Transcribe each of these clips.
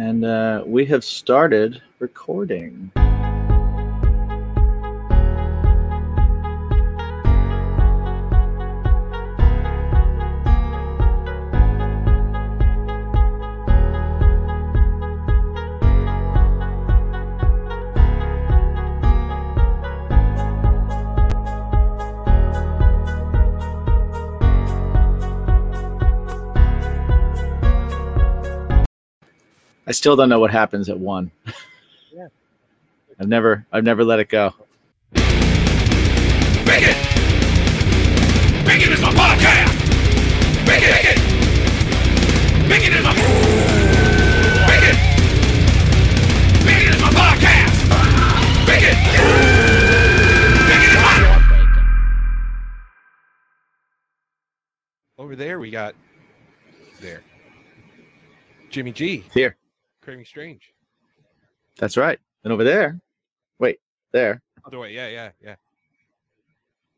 And uh, we have started recording. I still don't know what happens at one. Yeah. I've never I've never let it go. Bacon! Bacon is my podcast! Bacon! Bacon! Bacon is my... Bacon! Bacon is my podcast! Bacon! Bacon is my... Over there, we got there Jimmy G, Here. Craving Strange. That's right. And over there, wait, there, Other way, yeah, yeah, yeah.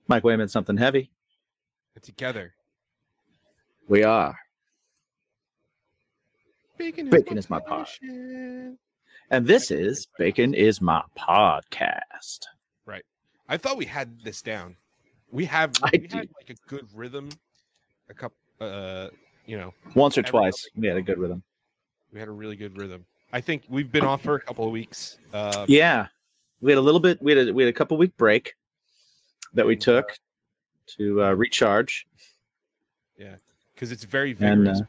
Mike Wayman, something heavy. And together, We are. bacon is Bacon my is my pod. passion. And this is Bacon is My Podcast. Right. I thought we had this down. We have I we do. had like a good rhythm. A couple, uh, you know, Once or twice, couple- we had a good rhythm. We had a really good rhythm. I think we've been off for a couple of weeks. Uh, Yeah. We had a little bit, we had a, we had a couple week break that we uh, took to uh, recharge. Yeah, because it's very And, vigorous. uh,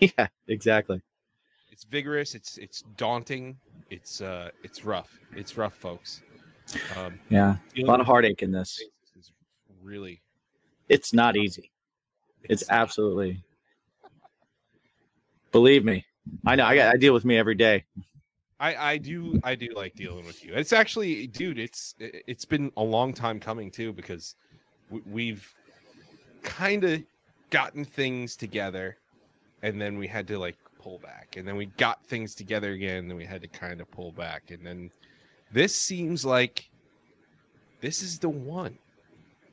we do. yeah, exactly. It's vigorous. It's it's daunting. It's uh it's rough. It's rough, folks. Um, Yeah. A lot of heartache in this. this is really It's not easy. It's absolutely. Believe me, I know. I got. I deal with me every day. I I do I do like dealing with you. It's actually, dude. It's it- it's been a long time coming too because we- we've kind of gotten things together, and then we had to like pull back, and then we got things together again, and we had to kind of pull back, and then this seems like this is the one.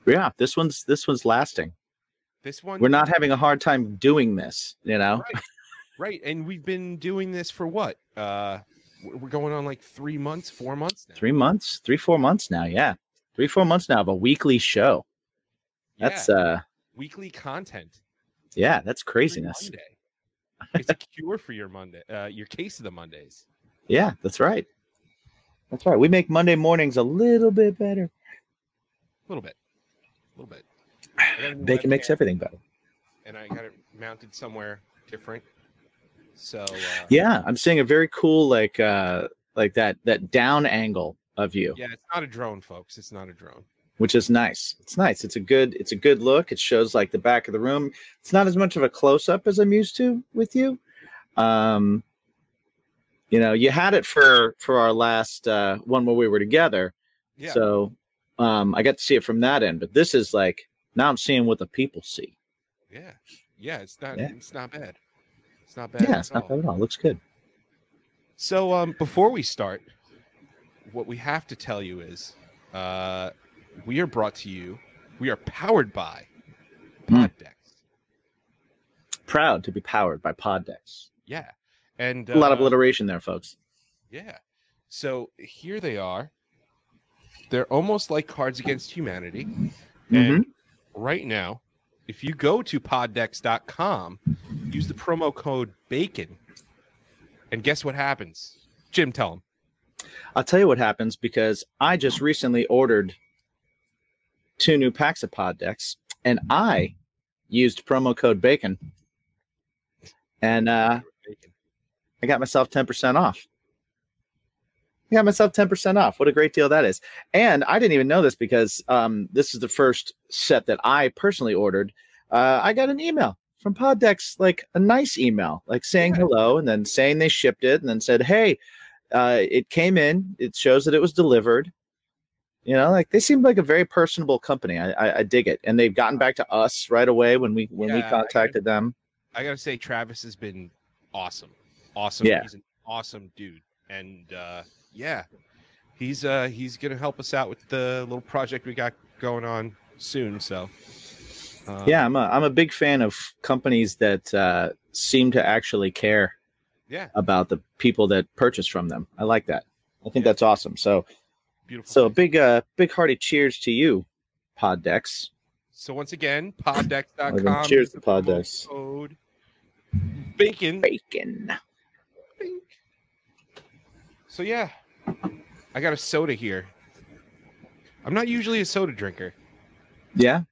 Yeah, this one's this one's lasting. This one We're not having a hard time doing this. You know. right, right, and we've been doing this for what? Uh, we're going on like three months, four months now. Three months, three four months now. Yeah, three four months now of a weekly show. That's Yeah, uh, weekly content. yeah, that's craziness. It's a cure for your Monday, uh, your case of the Mondays. Yeah, that's right. That's right. We make Monday mornings a little bit better. A little bit, a little bit. I got a new Bacon makes everything better. and I got it mounted somewhere different. So uh, Yeah, I'm seeing a very cool like uh like that that down angle of you. yeah, it's not a drone, folks. It's not a drone. which is nice. It's nice. It's a good it's a good look. It shows like the back of the room. It's not as much of a close up as I'm used to with you. Um you know, you had it for for our last uh one where we were together. Yeah, So um I got to see it from that end, but this is like now I'm seeing what the people see. yeah, yeah. It's not. Yeah. It's not bad. It's not bad. yeah, it's not all. bad at all. It looks good. So um, before we start, what we have to tell you is uh, we are brought to you. We are powered by Hmm. Poddex. Proud to be powered by Poddex. Yeah, and A lot of uh, alliteration there, folks. Yeah. So here they are. They're almost like Cards Against Humanity. Mhm. And right now, if you go to poddex.com, use the promo code BACON, and guess what happens? Jim, tell them. I'll tell you what happens because I just recently ordered two new packs of Poddex and I used promo code bacon and uh, I got myself 10% off. I got myself 10% off. What a great deal that is. And I didn't even know this because um, this is the first set that I personally ordered. Uh, I got an email from Poddex, like a nice email, like saying Yeah. hello and then saying they shipped it and then said, hey, uh, it came in. It shows that it was delivered. You know, like they seem like a very personable company. I, I, I dig it, and they've gotten back to us right away when we when we Yeah, I- contacted them. I gotta say, Travis has been awesome. Awesome. Yeah. He's an awesome dude. And uh, yeah, he's uh, he's gonna help us out with the little project we got going on soon. So um, yeah, I'm a I'm a big fan of companies that uh, seem to actually care Yeah, about the people that purchase from them. I like that. I think that's awesome. So beautiful. so big uh big hearty cheers to you, Poddex. So once again, poddex.com. Well, cheers to the promo Poddex. Code bacon. Bacon. Bink. So yeah, I got a soda here. I'm not usually a soda drinker. Yeah.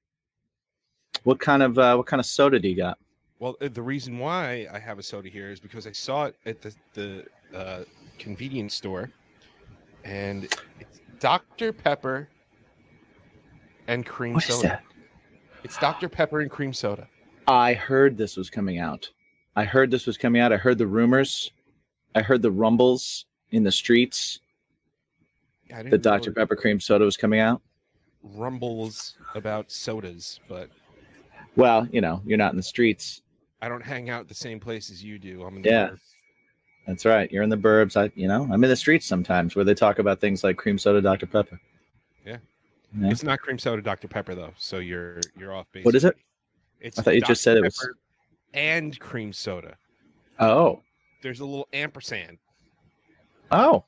What kind of uh what kind of soda do you got? Well, uh, the reason why I have a soda here is because I saw it at the the uh, convenience store, and it's Dr Pepper and cream What soda. It's Dr Pepper and cream soda. I heard this was coming out. I heard this was coming out. I heard the rumors. I heard the rumbles in the streets I didn't that Dr. Pepper cream soda was coming out. rumbles about sodas, but Well, you know, you're not in the streets. I don't hang out the same place as you do. I'm in the Yeah. burbs. That's right. You're in the burbs. I, you know, I'm in the streets sometimes where they talk about things like cream soda, Dr. Pepper. Yeah. Yeah. It's not cream soda Dr Pepper though, so you're you're off base. What is it? It's I thought you just said it was- and cream soda. Oh, There's a little ampersand. oh,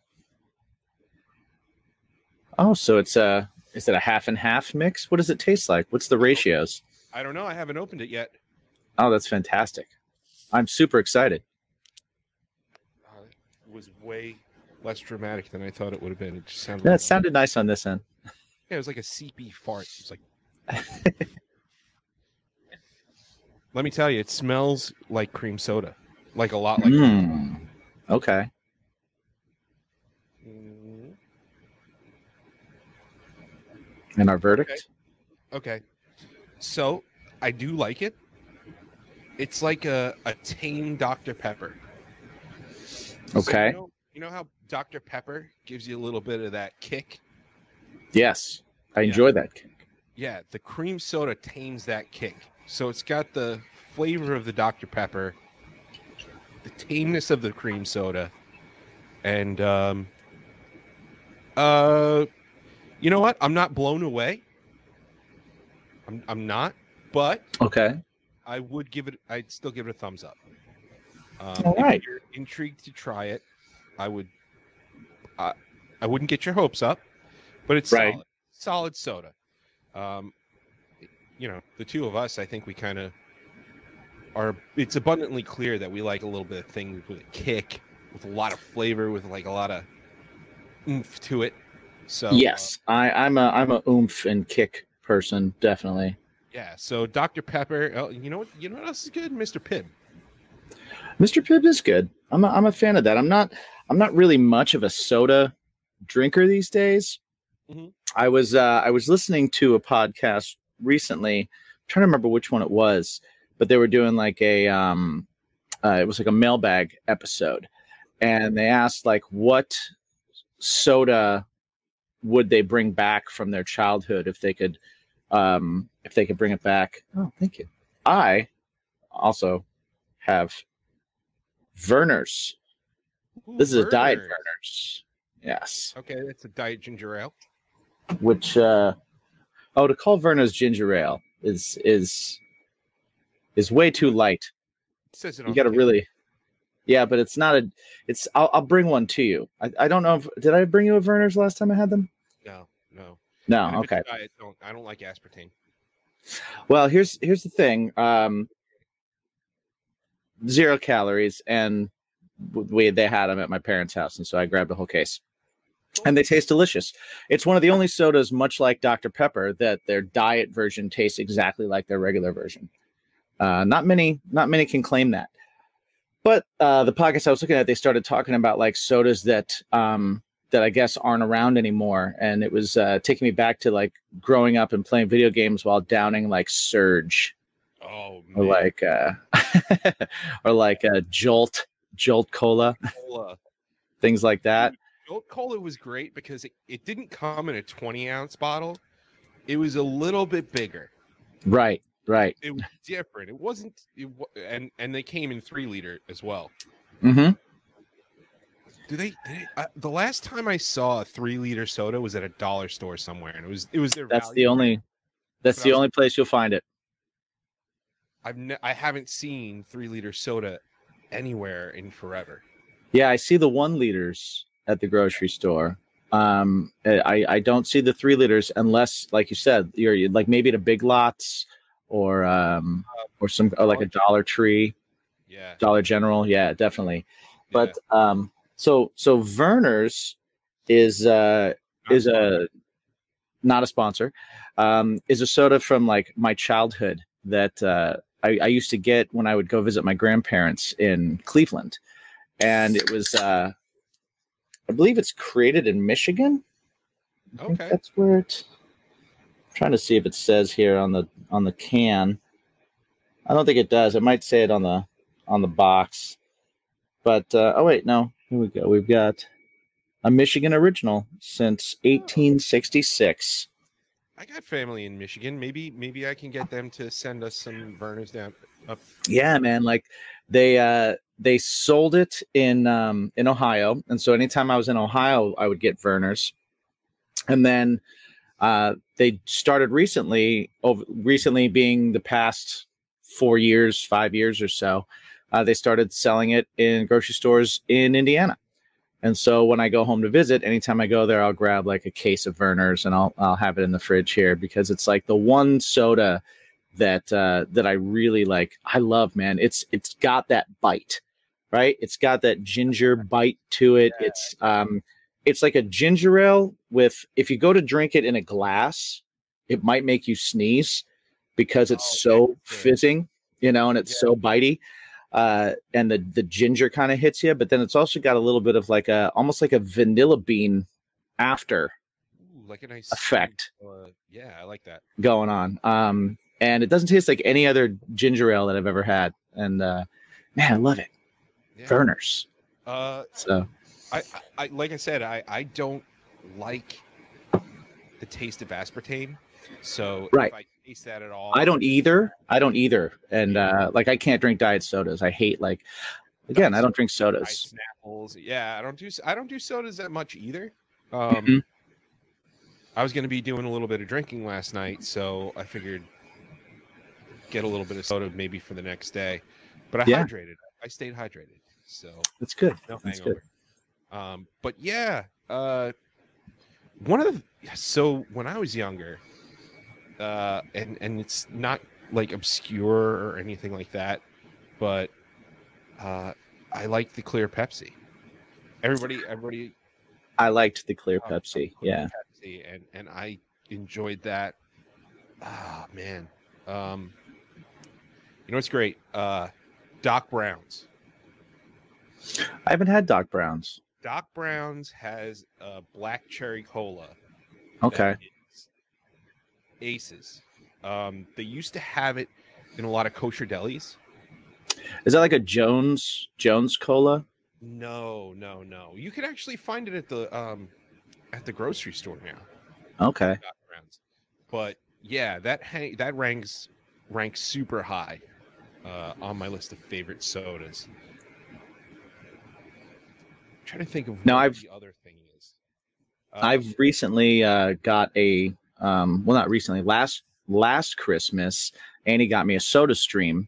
oh. So it's a is it a half and half mix? What does it taste like? What's the ratios? I don't know. I haven't opened it yet. Oh, that's fantastic. I'm super excited. Uh, it was way less dramatic than I thought it would have been. It just sounded. That like, sounded nice on this end. Yeah, it was like a seepy fart. It was like. Let me tell you, it smells like cream soda, like a lot like. Mm. Okay. And our verdict? Okay, so I do like it. It's like a a tame Dr Pepper. So Okay. you, know, you know how Dr Pepper gives you a little bit of that kick. Yes. I Yeah. enjoy that kick. Yeah, the cream soda tames that kick. So it's got the flavor of the Dr. Pepper, the tameness of the cream soda, and um uh you know what? I'm not blown away. I'm I'm not, but Okay. I would give it I'd still give it a thumbs up. Um All right. if you're intrigued to try it, I would I I wouldn't get your hopes up, but it's Right. solid. Solid soda. Um you know, the two of us, I think we kind of are it's abundantly clear that we like a little bit of thing with a kick, with a lot of flavor, with like a lot of oomph to it. So uh, yes. I, I'm a I'm a oomph and kick person, definitely. yeah. So Dr. Pepper, oh, you know what? You know what else is good, Mr. Pibb. Mr. Pibb is good. I'm a, I'm a fan of that. I'm not I'm not really much of a soda drinker these days. Mhm. I was uh, I was listening to a podcast recently. I'm trying to remember which one it was, but they were doing like a um, uh, it was like a mailbag episode, and they asked like what soda would they bring back from their childhood if they could um, if they could bring it back. Oh, thank you. I also have Vernors. Ooh, This is a diet Vernors. Yes. Okay, it's a diet ginger ale. Which uh oh to call Vernors ginger ale is is is way too light. It says it You on gotta really yeah, but it's not a it's I'll I'll bring one to you. I, I don't know if did I bring you a Vernors last time I had them? No, no. No, okay. diet, don't, I don't like aspartame. Well, here's here's the thing. Um, zero calories, and we they had them at my parents' house, and so I grabbed a whole case, and they taste delicious. It's one of the only sodas, much like Dr Pepper, that their diet version tastes exactly like their regular version. Uh, not many, not many can claim that. But uh, the podcast I was looking at, they started talking about like sodas that um, that I guess aren't around anymore, and it was uh, taking me back to like growing up and playing video games while downing like Surge Oh, or like uh, or like uh, Jolt, Jolt Cola, Cola. things like that. Jolt Cola was great because it, it didn't come in a 20 ounce bottle. It was a little bit bigger. Right, right. It was different. It wasn't, it, and and they came in three liter as well. hmm Do they? they uh, the last time I saw a three liter soda was at a dollar store somewhere, and it was it was their. That's the only. That's the was- only place you'll find it. I've ne- I haven't seen three liter soda anywhere in forever. Yeah, I see the one liters at the grocery store. Um, I I don't see the three liters unless, like you said, you're like maybe at a Big Lots or um or some or like a Dollar Tree, Yeah. Dollar General. Yeah, definitely. yeah. But um, so so Vernors is uh is a not a sponsor, um, is a soda from like my childhood that uh, I, I used to get when I would go visit my grandparents in Cleveland, and it was uh, I believe it's created in Michigan. I Okay. that's where it. I'm trying to see if it says here on the on the can. I don't think it does. It might say it on the on the box, but uh, oh wait, no. Here we go. We've got a Michigan original since 1866. I got family in Michigan. Maybe maybe I can get them to send us some Vernors down up. Yeah, man. Like they uh they sold it in um in Ohio. And so anytime I was in Ohio, I would get Vernors. And then uh they started recently over recently being the past four years, five years or so, uh, they started selling it in grocery stores in Indiana. And so when I go home to visit, anytime I go there, I'll grab like a case of Vernors and I'll I'll have it in the fridge here because it's like the one soda that uh, that I really like. I love, man. It's it's got that bite, right? It's got that ginger bite to it. It's um, it's like a ginger ale with. If you go to drink it in a glass, it might make you sneeze because it's Oh, so. Yeah. fizzing, you know, and it's Yeah. so bitey. Uh, and the the ginger kind of hits you, but then it's also got a little bit of like a almost like a vanilla bean after Ooh, like a nice effect Uh, yeah, I like that. going on. Um, and it doesn't taste like any other ginger ale that I've ever had. And uh, man, I love it. Yeah. Vernors. Uh, So I, I, I like I said, I, I don't like the taste of aspartame. So Right. if I taste that at all, I don't either. I don't either. And uh, like I can't drink diet sodas. I hate like again, I don't drink sodas. Snapples. Yeah, I don't do I don't do sodas that much either. Um, Mhm. I was going to be doing a little bit of drinking last night, so I figured get a little bit of soda maybe for the next day. But I Yeah. hydrated. I stayed hydrated, so That's good. no That's hangover. Um, but yeah, uh, one of the so when I was younger, uh, and and it's not like obscure or anything like that, but uh, I like the clear Pepsi. Everybody, everybody, I liked the clear um, Pepsi. clear Yeah. Pepsi, and and I enjoyed that. Ah, man. Um, you know what's great? Uh, Doc Brown's. I haven't had Doc Brown's. Doc Brown's has a black cherry cola. Okay. Aces. Um, they used to have it in a lot of kosher delis. Is that like a Jones Jones cola? No, no, no. You could actually find it at the um at the grocery store now. Okay. But yeah, that hang, that ranks ranks super high uh, on my list of favorite sodas. trying to think of Now, what I've- the other thing is. I've Um, recently uh, got a um, well, not recently. Last last Christmas, Annie got me a Soda Stream.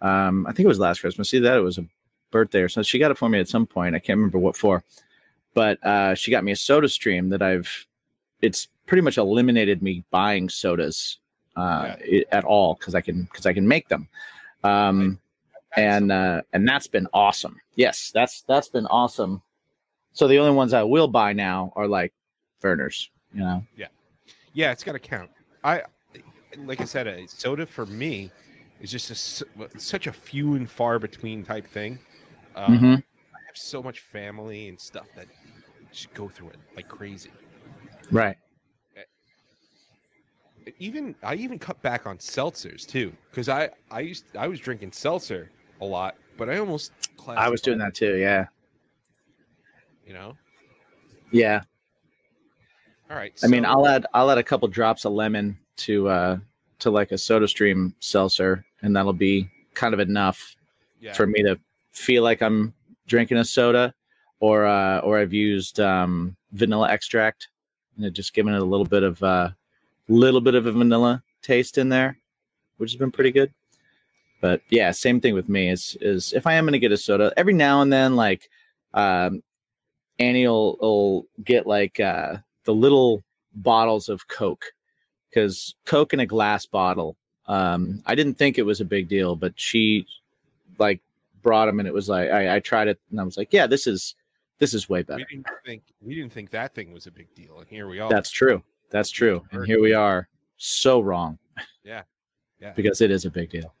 Um, I think it was last Christmas. See that it was a birthday or something. She got it for me at some point. I can't remember what for, but uh, she got me a Soda Stream that I've. It's pretty much eliminated me buying sodas uh, i- at all because I can because I can make them. Um, and uh, and that's been awesome. Yes, that's that's been awesome. So the only ones I will buy now are like Vernors. You know, yeah, it's got to count. I like I said, a soda for me is just a such a few and far between type thing. Um, Mhm. I have so much family and stuff that just go through it like crazy. right? Even I even cut back on seltzers too because I I used I was drinking seltzer a lot, but I almost I was doing that too. Yeah, You know. yeah. All right. I mean, I'll add I'll add a couple drops of lemon to uh to like a Soda Stream seltzer, and that'll be kind of enough yeah. for me to feel like I'm drinking a soda, or uh, or I've used um, vanilla extract and just giving it a little bit of uh, little bit of a vanilla taste in there, which has been pretty good. But yeah, same thing with me. Is is if I am going to get a soda, every now and then, like um, Annie will, will get like uh, the little bottles of Coke because Coke in a glass bottle. Um, I didn't think it was a big deal, but she like brought them, and it was like I, I tried it, and I was like, yeah, this is this is way better. We didn't think we didn't think that thing was a big deal, and here we are. That's true. That's true. And here we are, so wrong. Yeah. Yeah. Because it is a big deal.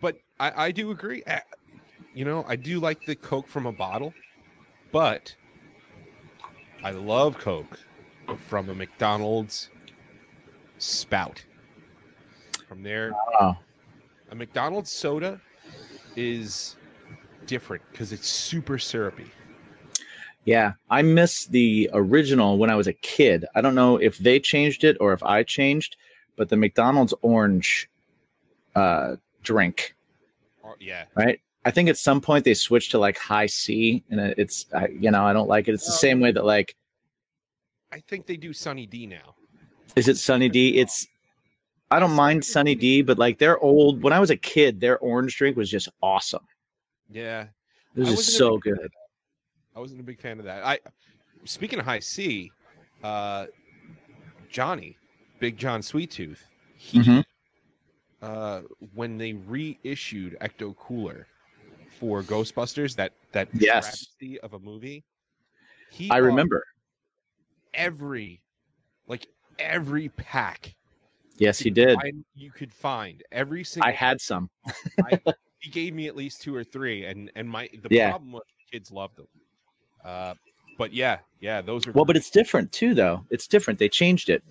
but I, I do agree. You know, I do like the Coke from a bottle, but I love Coke from a McDonald's spout. From there, Oh, a McDonald's soda is different because it's super syrupy. yeah. I miss the original when I was a kid. I don't know if they changed it or if I changed, but the McDonald's orange uh, drink, Or, yeah, right? I think at some point they switched to like Hi-C, and it's I, you know I don't like it. It's the same way that like I think they do Sunny D now. is it Sunny D? It's I don't mind Sunny D, but like their old when I was a kid, their orange drink was just awesome. Yeah, It was just so big fan of good. I wasn't a big fan of that. I speaking of Hi-C, uh, Johnny, Big John Sweet Tooth, he Mhm. uh, when they reissued Ecto Cooler for Ghostbusters, that that Yes. travesty of a movie, he I bought remember. Every like every pack Yes, he did. find- you could find every single. I had some. he gave me at least two or three, and and my the Yeah. problem was kids loved them. Uh, but yeah, yeah, those are Well, but it's different too, though. It's different. They changed it.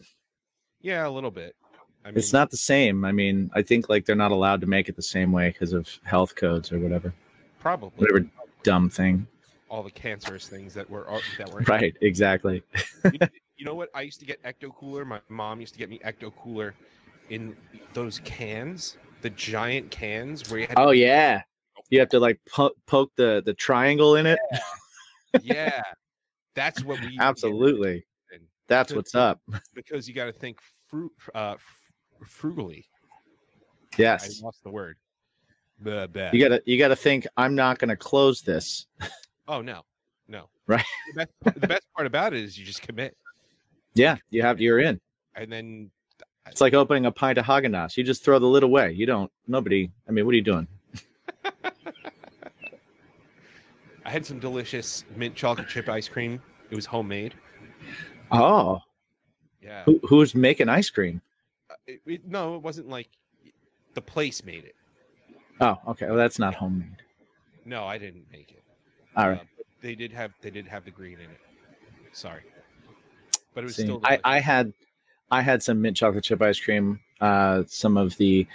yeah, a little bit. I mean, It's not the same. I mean, I think like they're not allowed to make it the same way because of health codes or whatever, probably whatever dumb thing. All the cancerous things that were uh, that were Right. Exactly. you, you know what? I used to get Ecto Cooler. My mom used to get me Ecto Cooler in those cans, the giant cans where you had. Oh yeah. You have to like po- poke the the triangle in it. yeah, that's what we to Absolutely. That's what's up. because you got to think fruit uh, frugally. Yes. I lost the word. You gotta you gotta think. I'm not gonna close this. Oh no, no. Right. The best, part- the best part about it is you just commit, Yeah. You have. You're in. and then It's like opening a pint of Haagen-Dazs. You just throw the lid away. You don't. Nobody. I mean, what are you doing? I had some delicious mint chocolate chip ice cream. It was homemade. Oh, Yeah. who, who's making ice cream? Uh, It, it- no, it wasn't like the place made it. Oh, okay. Well, that's not homemade. No, I didn't make it. All right. Uh, they did have they did have the green in it. Sorry, but it was See, still. I, I had I had some mint chocolate chip ice cream. Uh, some of the,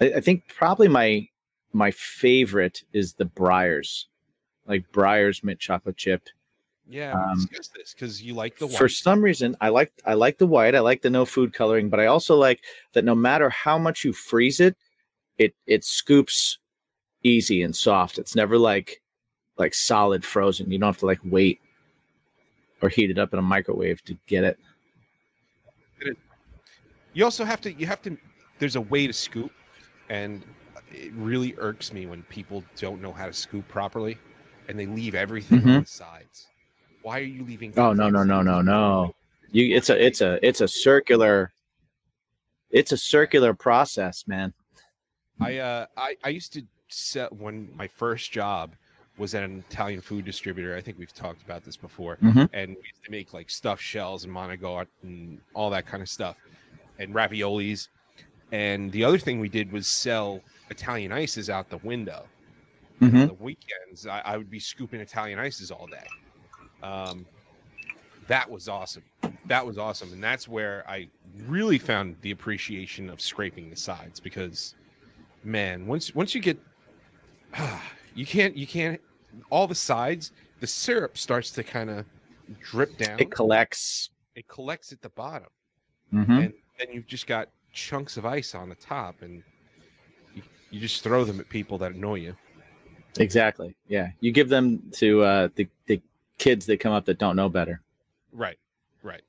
I, I think probably my my favorite is the Breyers, like Breyers mint chocolate chip. yeah. um, we discussed this because you like the For some reason, I like I like the white. I like the no food coloring, but I also like that no matter how much you freeze it, it it scoops easy and soft. It's never like like solid frozen. You don't have to like wait or heat it up in a microwave to get it. You also have to you have to. There's a way to scoop, and it really irks me when people don't know how to scoop properly, and they leave everything Mhm. on the sides. Why are you leaving? Oh no no no no no! You it's a it's a it's a circular. It's a circular process, man. I uh I, I used to set when my first job was at an Italian food distributor. I think we've talked about this before. Mhm. And we used to make like stuffed shells and monogot and all that kind of stuff and raviolis. And the other thing we did was sell Italian ices out the window. Mhm. On the weekends, I, I would be scooping Italian ices all day. Um, that was awesome. That was awesome, and that's where I really found the appreciation of scraping the sides because, man, once once you get, you can't you can't all the sides. The syrup starts to kind of drip down. It collects. It collects at the bottom, Mhm. and then you've just got chunks of ice on the top, and you, you just throw them at people that annoy you. Exactly. Yeah, you give them to uh, the the kids that come up that don't know better. Right, right.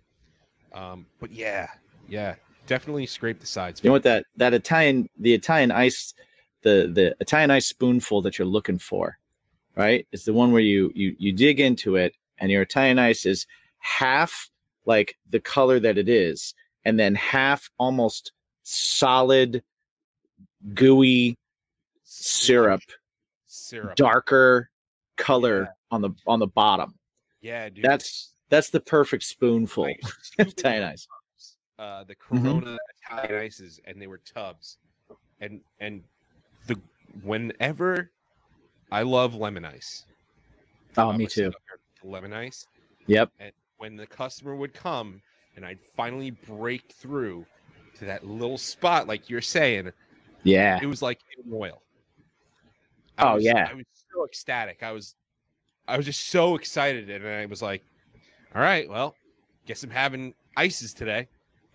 Um, but yeah, yeah, definitely scrape the sides. You know what that that Italian the Italian ice the the Italian ice spoonful that you're looking for, right? It's the one where you you you dig into it and your Italian ice is half like the color that it is, and then half almost solid, gooey syrup, Syrup. darker color Yeah. on the on the bottom. Yeah, dude. That's that's the perfect spoonful of Italian ice. uh, the Mhm. Corona Italian ices, and they were tubs, and and the whenever I love lemon ice. Oh, me too. Lemon ice, Yep. and when the customer would come, and I'd finally break through to that little spot, like you're saying, Yeah. it was like oil. Oh, was, yeah. I was so ecstatic. I was, I was just so excited, and I was like, "All right, well, guess I'm having ices today."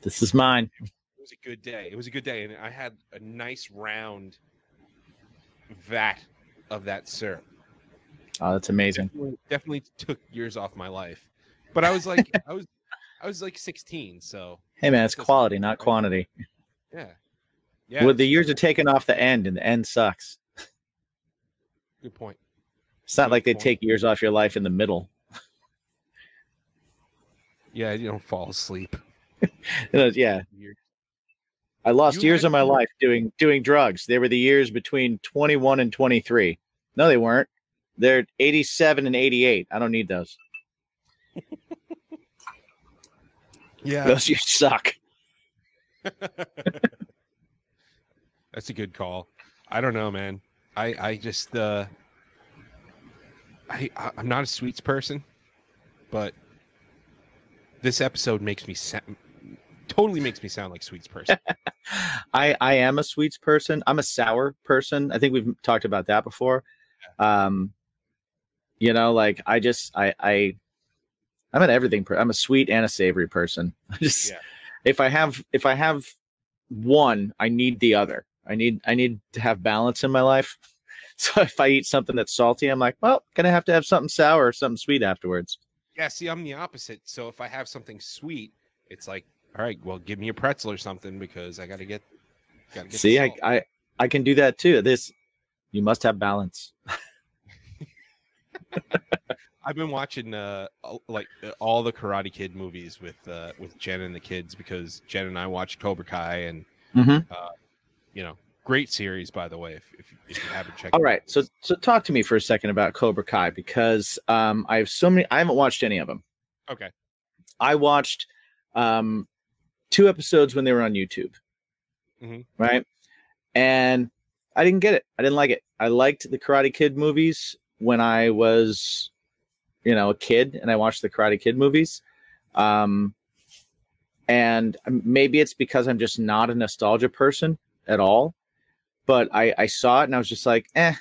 This is mine. it was a good day. It was a good day, and I had a nice round vat of that syrup. Oh, that's amazing. Definitely, definitely took years off my life, but I was like, I was, I was like 16, so Hey man, it's quality, not quantity. yeah, yeah. Well, the years are taken off the end, and the end sucks. Good point. It's not Good like they point. take years off your life in the middle. Yeah, you don't fall asleep. Yeah. I lost You years of my life doing doing drugs. They were the years between 21 and 23. No, they weren't. They're 87 and 88. I don't need those. Yeah, Those years suck. that's a good call. I don't know, man. I I just uh, I I'm not a sweets person, but this episode makes me totally makes me sound like sweets person. I I am a sweets person. I'm a sour person. I think we've talked about that before. Um, you know, like I just I I I'm an everything. Per- I'm a sweet and a savory person. I just Yeah. if I have if I have one, I need the other. I need I need to have balance in my life. So if I eat something that's salty, I'm like, well, gonna have to have something sour or something sweet afterwards. Yeah, see, I'm the opposite. So if I have something sweet, it's like, all right, well, give me a pretzel or something because I got to get. Gotta get See, I. I I can do that too. This you must have balance. I've been watching uh like uh, all the Karate Kid movies with uh with Jen and the kids because Jen and I watched Cobra Kai and Mhm. you know great series by the way if if, if you haven't checked. All right, so so talk to me for a second about Cobra Kai because um, I have so many. I haven't watched any of them. okay, I watched um, two episodes when they were on YouTube, Mhm. right? And I didn't get it. I didn't like it. I liked the Karate Kid movies when I was, you know, a kid, and I watched the Karate Kid movies. Um, and maybe it's because I'm just not a nostalgia person at all. But I, I saw it and I was just like, eh,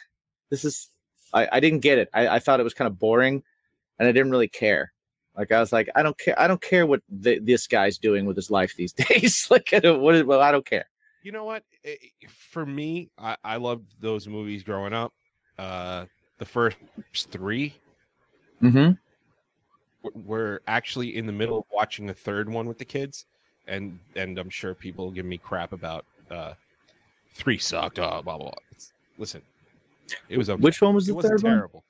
this is. I, I didn't get it. I, I thought it was kind of boring, and I didn't really care. Like I was like, I don't care. I don't care what th- this guy's doing with his life these days. like, I don't, what? is- Well, I don't care. you know what? For me, I, I loved those movies growing up. Uh, the first three Mm-hmm. w- we're actually in the middle of watching a third one with the kids, and and I'm sure people give me crap about uh, three sucked. Uh, blah blah. blah. It's, listen, it was a Which one was it the third one? terrible.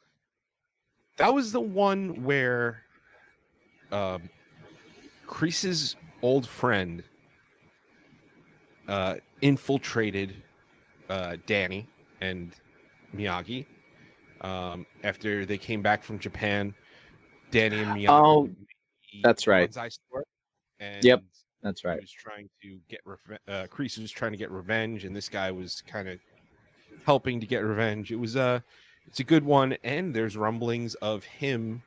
That was the one where um, Kreese's old friend uh, infiltrated uh, Danny and Miyagi um, after they came back from Japan. Danny and Miyagi. Oh, that's right. bonsai store, And Yep, That's he right. was trying to get reve- uh, Kreese was trying to get revenge, and this guy was kind of helping to get revenge. It was uh, it's a good one, and there's rumblings of him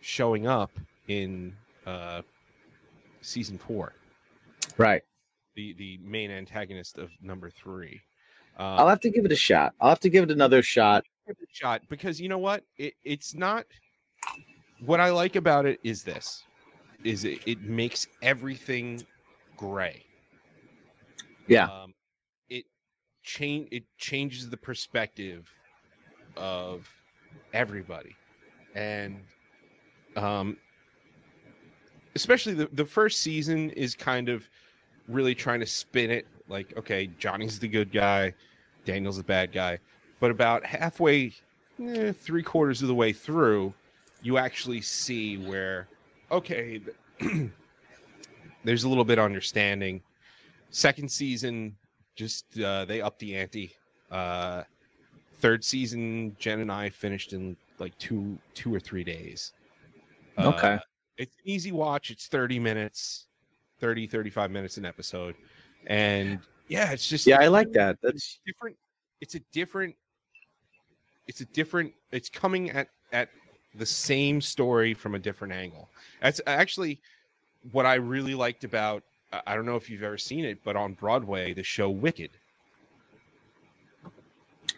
showing up in uh, season four, Right. the the main antagonist of number three. I'll Um, have to give it a shot. I'll have to give it another shot. it a shot because you know what? It, it's not. What I like about it is this: is it, it makes everything gray. Yeah. Um, it change it changes the perspective of everybody, and um, especially the the first season is kind of really trying to spin it like, okay, Johnny's the good guy, Daniel's the bad guy. But about halfway, eh, three quarters of the way through, you actually see where, okay, there's a little bit of understanding. Second season, just uh, they upped the ante. Uh, third season, Jen and I finished in like two two or three days. Uh, Okay. It's an easy watch. It's 30 minutes, 30, 35 minutes an episode. And yeah, it's just Yeah, I like that. That's different. It's a different, it's a different, it's coming at, at the same story from a different angle. That's actually what I really liked about, I- I don't know if you've ever seen it, but on Broadway, the show Wicked.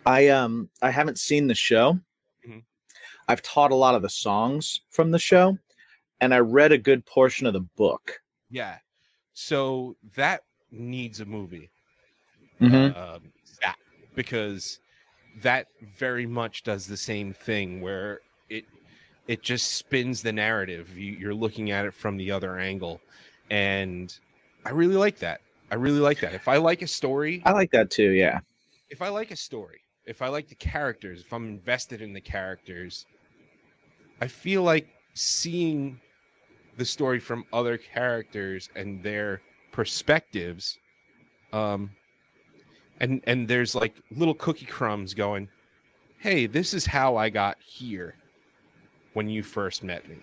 I um I haven't seen the show. Mhm. I've taught a lot of the songs from the show, and I read a good portion of the book. Yeah. So that needs a movie. Mhm. um, that because that very much does the same thing where it it just spins the narrative you, you're looking at it from the other angle and i really like that i really like that if i like a story I like that too. Yeah. if i like a story if i like the characters if i'm invested in the characters i feel like seeing the story from other characters and their perspectives um and and there's like little cookie crumbs going hey this is how i got here when you first met me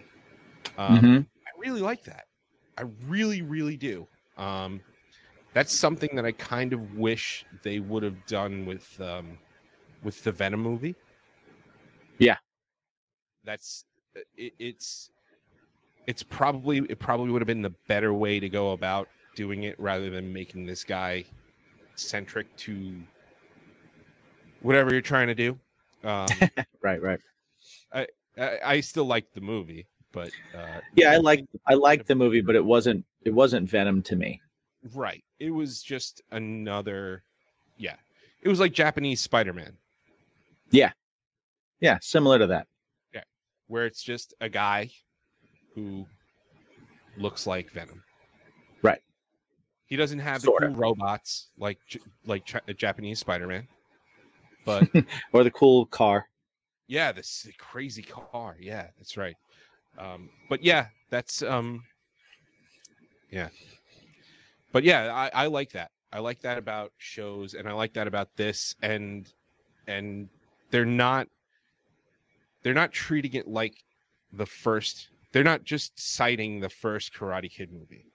um, Mhm. i really like that i really really do um that's something that i kind of wish they would have done with um with the venom movie Yeah. that's uh, it, it's it's probably it probably would have been the better way to go about doing it rather than making this guy centric to whatever you're trying to do um Right. Right. I, I still like the movie but uh Yeah, I like I liked the movie, but it wasn't it wasn't Venom to me. right it was just another yeah it was like japanese spider-man Yeah, yeah, similar to that. Yeah, where it's just a guy who looks like Venom. Right. He doesn't have the Sorta. cool robots like like Ch- a Japanese Spider-Man, but Or the cool car. yeah, this crazy car. Yeah, that's right. Um, but yeah, that's um, yeah. But yeah, I, I like that. I like that about shows, and I like that about this, and and they're not they're not treating it like the first. They're not just citing the first Karate Kid movie.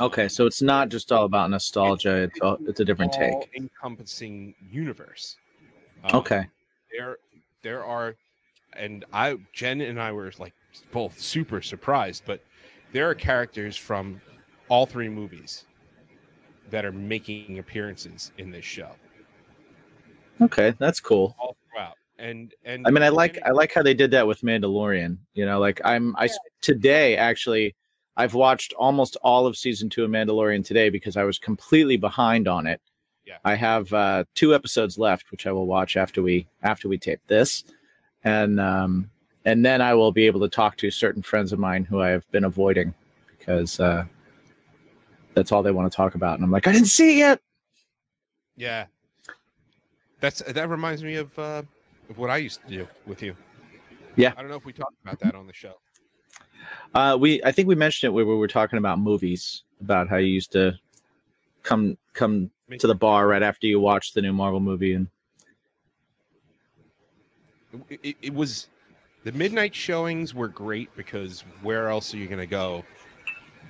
Okay, so it's not just all about nostalgia. It's all, it's a different take. encompassing universe. Um, Okay. there there are and i jen and i were like both super surprised but there are characters from all three movies that are making appearances in this show Okay, that's cool. all and and I mean, I like I like how they did that with Mandalorian. You know, like I'm I s- today actually I've watched almost all of season two of Mandalorian today because I was completely behind on it. Yeah. I have uh, two episodes left, which I will watch after we after we tape this, and um, and then I will be able to talk to certain friends of mine who I have been avoiding because uh, that's all they want to talk about, and I'm like, I didn't see it yet. yeah that's that reminds me of uh of what i used to do with you Yeah. i don't know if we talked about that on the show Uh, we I think we mentioned it where we were talking about movies about how you used to come come to the bar right after you watched the new Marvel movie and it, it, it was the midnight showings were great because where else are you going to go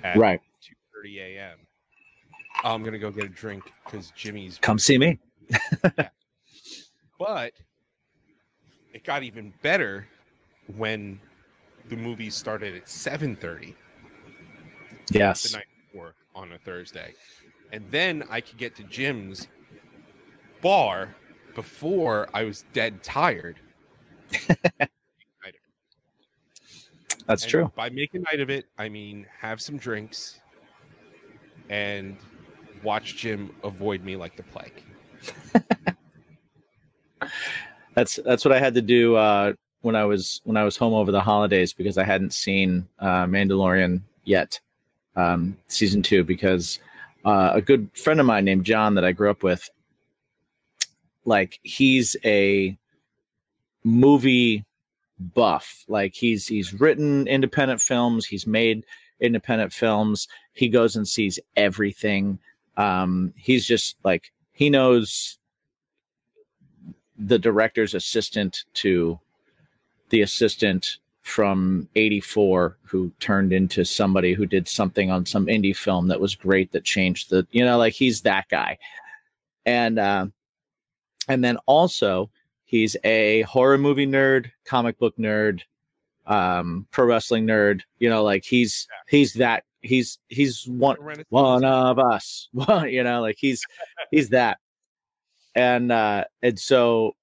at right 2:30 a.m. Oh, I'm going to go get a drink because Jimmy's. come see me. But it got even better when the movie started at 7:30 the Yes. night before on a Thursday, and then I could get to Jim's bar before I was dead tired. That's And true. By making a night of it, I mean have some drinks and watch Jim avoid me like the plague. That's that's what I had to do uh, when I was when I was home over the holidays because I hadn't seen uh, Mandalorian yet, um, season two. Because uh, a good friend of mine named John that I grew up with like he's a movie buff. Like he's he's written independent films, he's made independent films. He goes and sees everything. Um, he's just like he knows the director's assistant to the assistant from 84 who turned into somebody who did something on some indie film that was great that changed the you know like he's that guy. And uh, and then also he's a horror movie nerd comic book nerd um pro wrestling nerd you know like he's he's that he's he's one one of us. You know like he's he's that and uh and so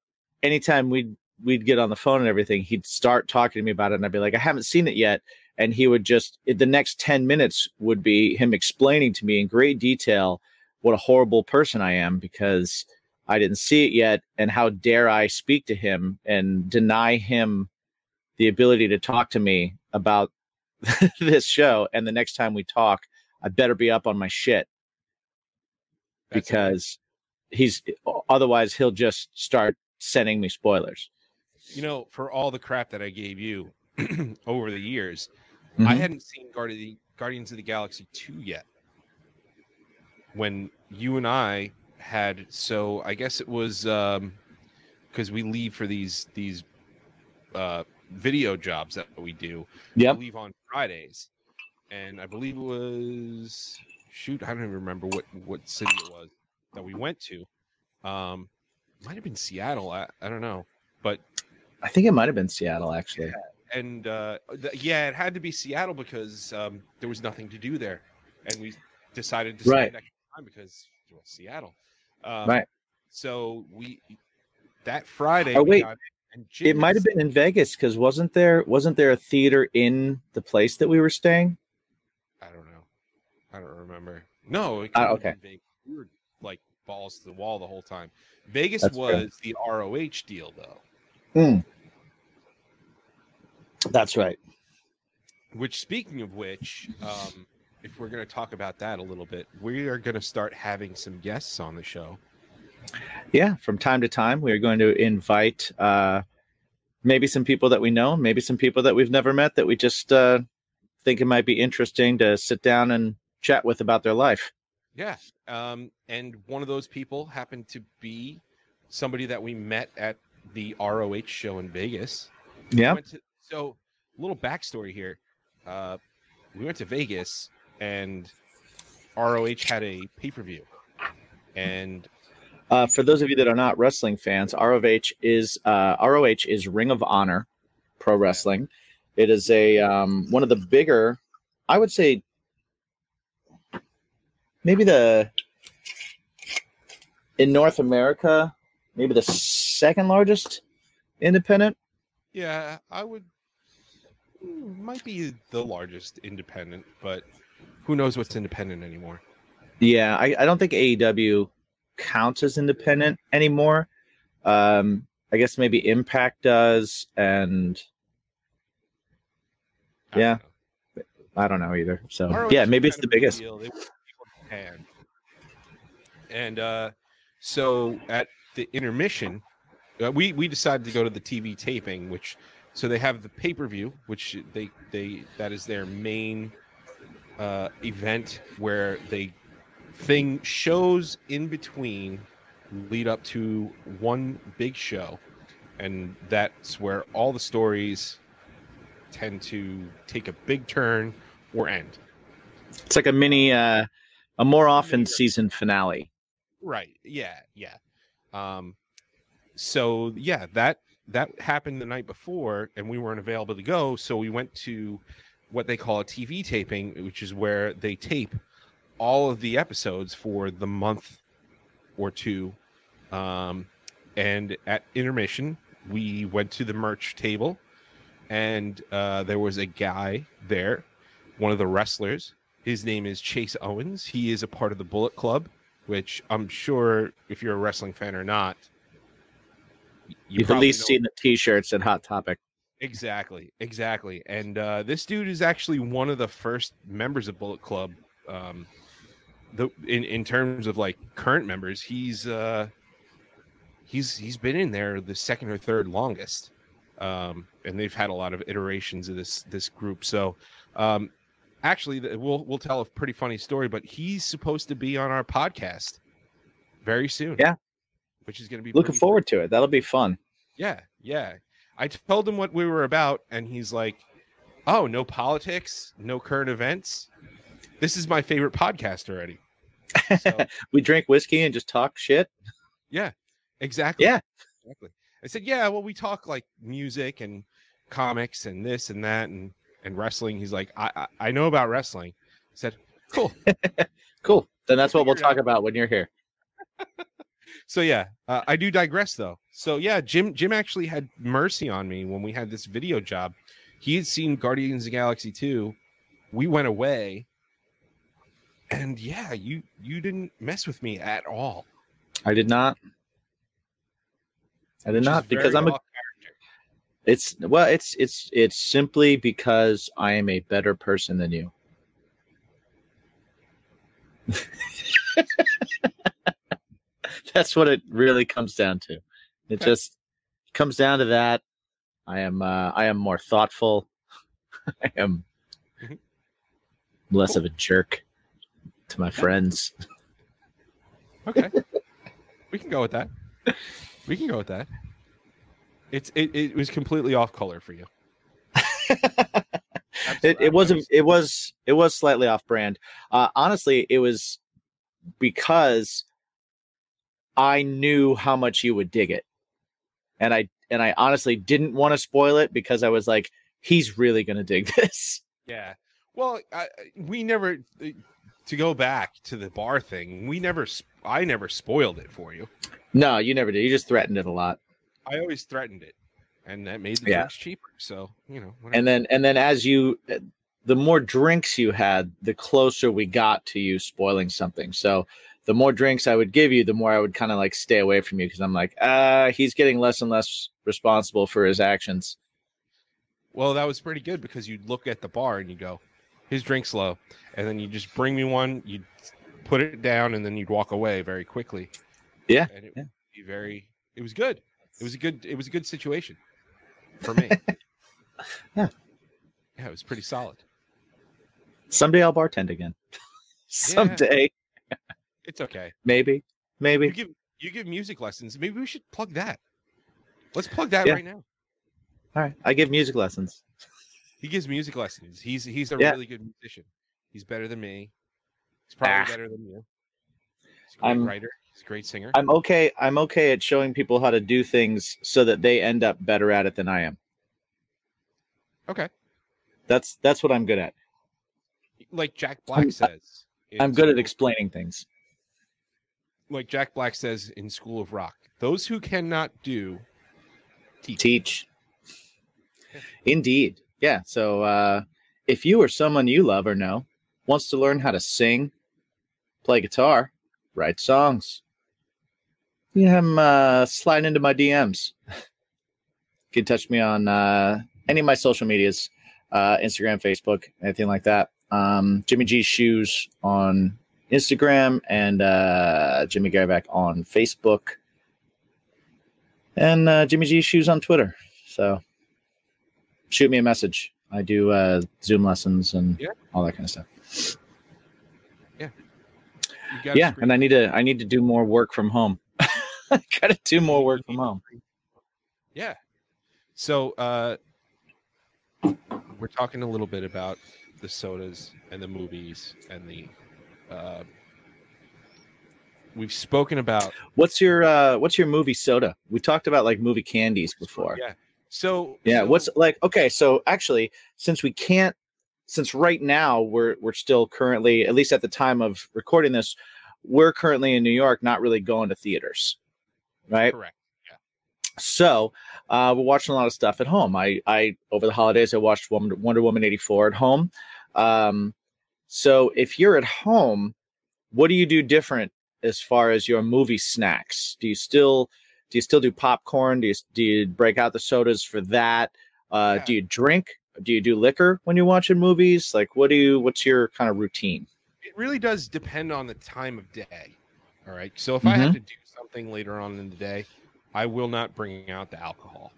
anytime we'd we'd get on the phone and everything he'd start talking to me about it and i'd be like i haven't seen it yet. And he would just the next 10 minutes would be him explaining to me in great detail what a horrible person i am because i didn't see it yet and how dare i speak to him and deny him the ability to talk to me about this show. And the next time we talk i better be up on my shit That's because he's otherwise he'll just start sending me spoilers. you know, for all the crap that I gave you over the years, I Mhm. hadn't seen Guardi- Guardians of the Galaxy 2 yet. When you and I had so I guess it was um because we leave for these these uh video jobs that we do. We leave on Fridays. And I believe it was shoot, I don't even remember what what city it was that we went to. Um might have been Seattle. I, I don't know. But I think it might have been Seattle actually. and uh, th- yeah, it had to be Seattle because um, there was nothing to do there, and we decided to Right. spend extra time because well, Seattle. Um, Right. So we that Friday. Oh, wait. It might have been in Vegas because wasn't there wasn't there a theater in the place that we were staying? I don't know. I don't remember. No. It Ah, okay. We were balls to the wall the whole time. Vegas That's fair. was the ROH deal though. That's right. Which, speaking of which, um, if we're going to talk about that a little bit, we are going to start having some guests on the show. Yeah, from time to time we are going to invite uh maybe some people that we know, maybe some people that we've never met that we just uh think it might be interesting to sit down and chat with about their life. Yeah. Um, and one of those people happened to be somebody that we met at the ROH show in Vegas. Yeah. went to- so, a little backstory here. Uh, we went to Vegas and ROH had a pay per view. And Uh, for those of you that are not wrestling fans, ROH is uh, ROH is Ring of Honor Pro Wrestling. It is a um, one of the bigger, I would say, maybe the in North America, maybe the second largest independent. yeah, I would might be the largest independent, but who knows what's independent anymore? Yeah, I, I don't think AEW counts as independent anymore. Um, I guess maybe Impact does, and I don't Yeah. I don't know either. So ROH yeah, maybe it's the of a big biggest. They And uh, so at the intermission, uh, we we decided to go to the TV taping, which so they have the pay per view, which they they that is their main uh, event where they thing shows in between lead up to one big show, and that's where all the stories tend to take a big turn or end. It's like a mini, uh, a more often season finale. Right. Yeah. Yeah. Um, so yeah, that that happened the night before, and we weren't available to go, so we went to what they call a TV taping, which is where they tape all of the episodes for the month or two. Um, and at intermission, we went to the merch table, and uh, there was a guy there, one of the wrestlers. His name is Chase Owens. He is a part of the Bullet Club, which I'm sure if you're a wrestling fan or not, you You've at least know- seen the T-shirts at Hot Topic. Exactly, exactly. And uh, this dude is actually one of the first members of Bullet Club. Um, the in in terms of like current members, he's uh, he's he's been in there the second or third longest, um, and they've had a lot of iterations of this this group. So, um, actually, we'll we'll tell a pretty funny story. But he's supposed to be on our podcast very soon. Yeah. which is going to be Looking forward to it. That'll be fun. yeah, yeah. I told him what we were about, and he's like, "Oh, no politics, no current events. This is my favorite podcast already." So, we drink whiskey and just talk shit. yeah, exactly. Yeah. exactly. I said, "Yeah, well, we talk like music and comics and this and that and and wrestling." He's like, "I I, I know about wrestling." I said, "Cool." Cool. Then that's what we'll talk about when you're here. so yeah, uh, I do digress though. So yeah, Jim Jim actually had mercy on me when we had this video job. He had seen Guardians of the Galaxy 2. We went away. And yeah, you you didn't mess with me at all. I did not. I did which not because I'm a. it's well it's it's it's simply because I am a better person than you. That's what it really comes down to. It just comes down to that. I am uh I am more thoughtful. I am Mhm. less of a jerk to my friends. Okay. we can go with that. We can go with that. It's it, it was completely off color for you. it, it wasn't it was it was slightly off brand uh honestly it was because i knew how much you would dig it and i and i honestly didn't want to spoil it because i was like he's really gonna dig this Yeah. Well, I, we never to go back to the bar thing. We never. I never spoiled it for you. no you never did you just threatened it a lot I always threatened it, and that made the Yeah. drinks cheaper. So you know. whatever. and then and then as you the more drinks you had the closer we got to you spoiling something so the more drinks i would give you the more i would kind of like stay away from you because i'm like uh he's getting less and less responsible for his actions well, that was pretty good because you'd look at the bar and you go, "His drink's low," and then you just bring me one. You'd put it down, and then you'd walk away very quickly. Yeah, And it yeah. would be very. It was good. It was a good. It was a good situation for me. Yeah. Yeah, it was pretty solid. someday i'll bartend again someday It's okay. maybe You maybe give you give music lessons. Maybe we should plug that. Let's plug that Yeah. right now. all right i give music lessons He gives music lessons. He's he's a Yeah. really good musician. He's better than me. He's probably Ah. better than you. He's a great I'm- writer. He's a great singer. i'm okay i'm okay at showing people how to do things so that they end up better at it than i am okay. that's that's what i'm good at Like Jack Black I'm- says. i'm good at explaining things like Jack Black says in School of Rock. Those who cannot do teach. teach indeed yeah so uh if you or someone you love or know wants to learn how to sing play guitar write songs you can uh slide into my dms you can touch me on uh any of my social medias uh instagram facebook anything like that um jimmy g shoes on instagram and uh jimmy garback on facebook and uh, Jimmy G shoes on Twitter. So shoot me a message. I do uh, Zoom lessons and Yeah. all that kind of stuff. Yeah. Yeah, and I need to I need to do more work from home. I gotta do more work from home. Yeah. So uh we're talking a little bit about the sodas and the movies and the uh we've spoken about What's your uh, what's your movie soda? We talked about like movie candies before. yeah. So Yeah, so- what's like okay, so actually since we can't since right now we're we're still currently at least at the time of recording this, we're currently in New York not really going to theaters. Right? correct. Yeah. So uh, we're watching a lot of stuff at home. I, I over the holidays I watched Wonder, Wonder Woman eighty four at home. Um, so if you're at home, what do you do different as far as your movie snacks? Do you still do you still do popcorn? Do you do you break out the sodas for that? Uh, Yeah. Do you drink? Do you do liquor when you're watching movies? Like, what do you? What's your kind of routine? It really does depend on the time of day. All right. So if I have Mhm. to do later on in the day, I will not bring out the alcohol.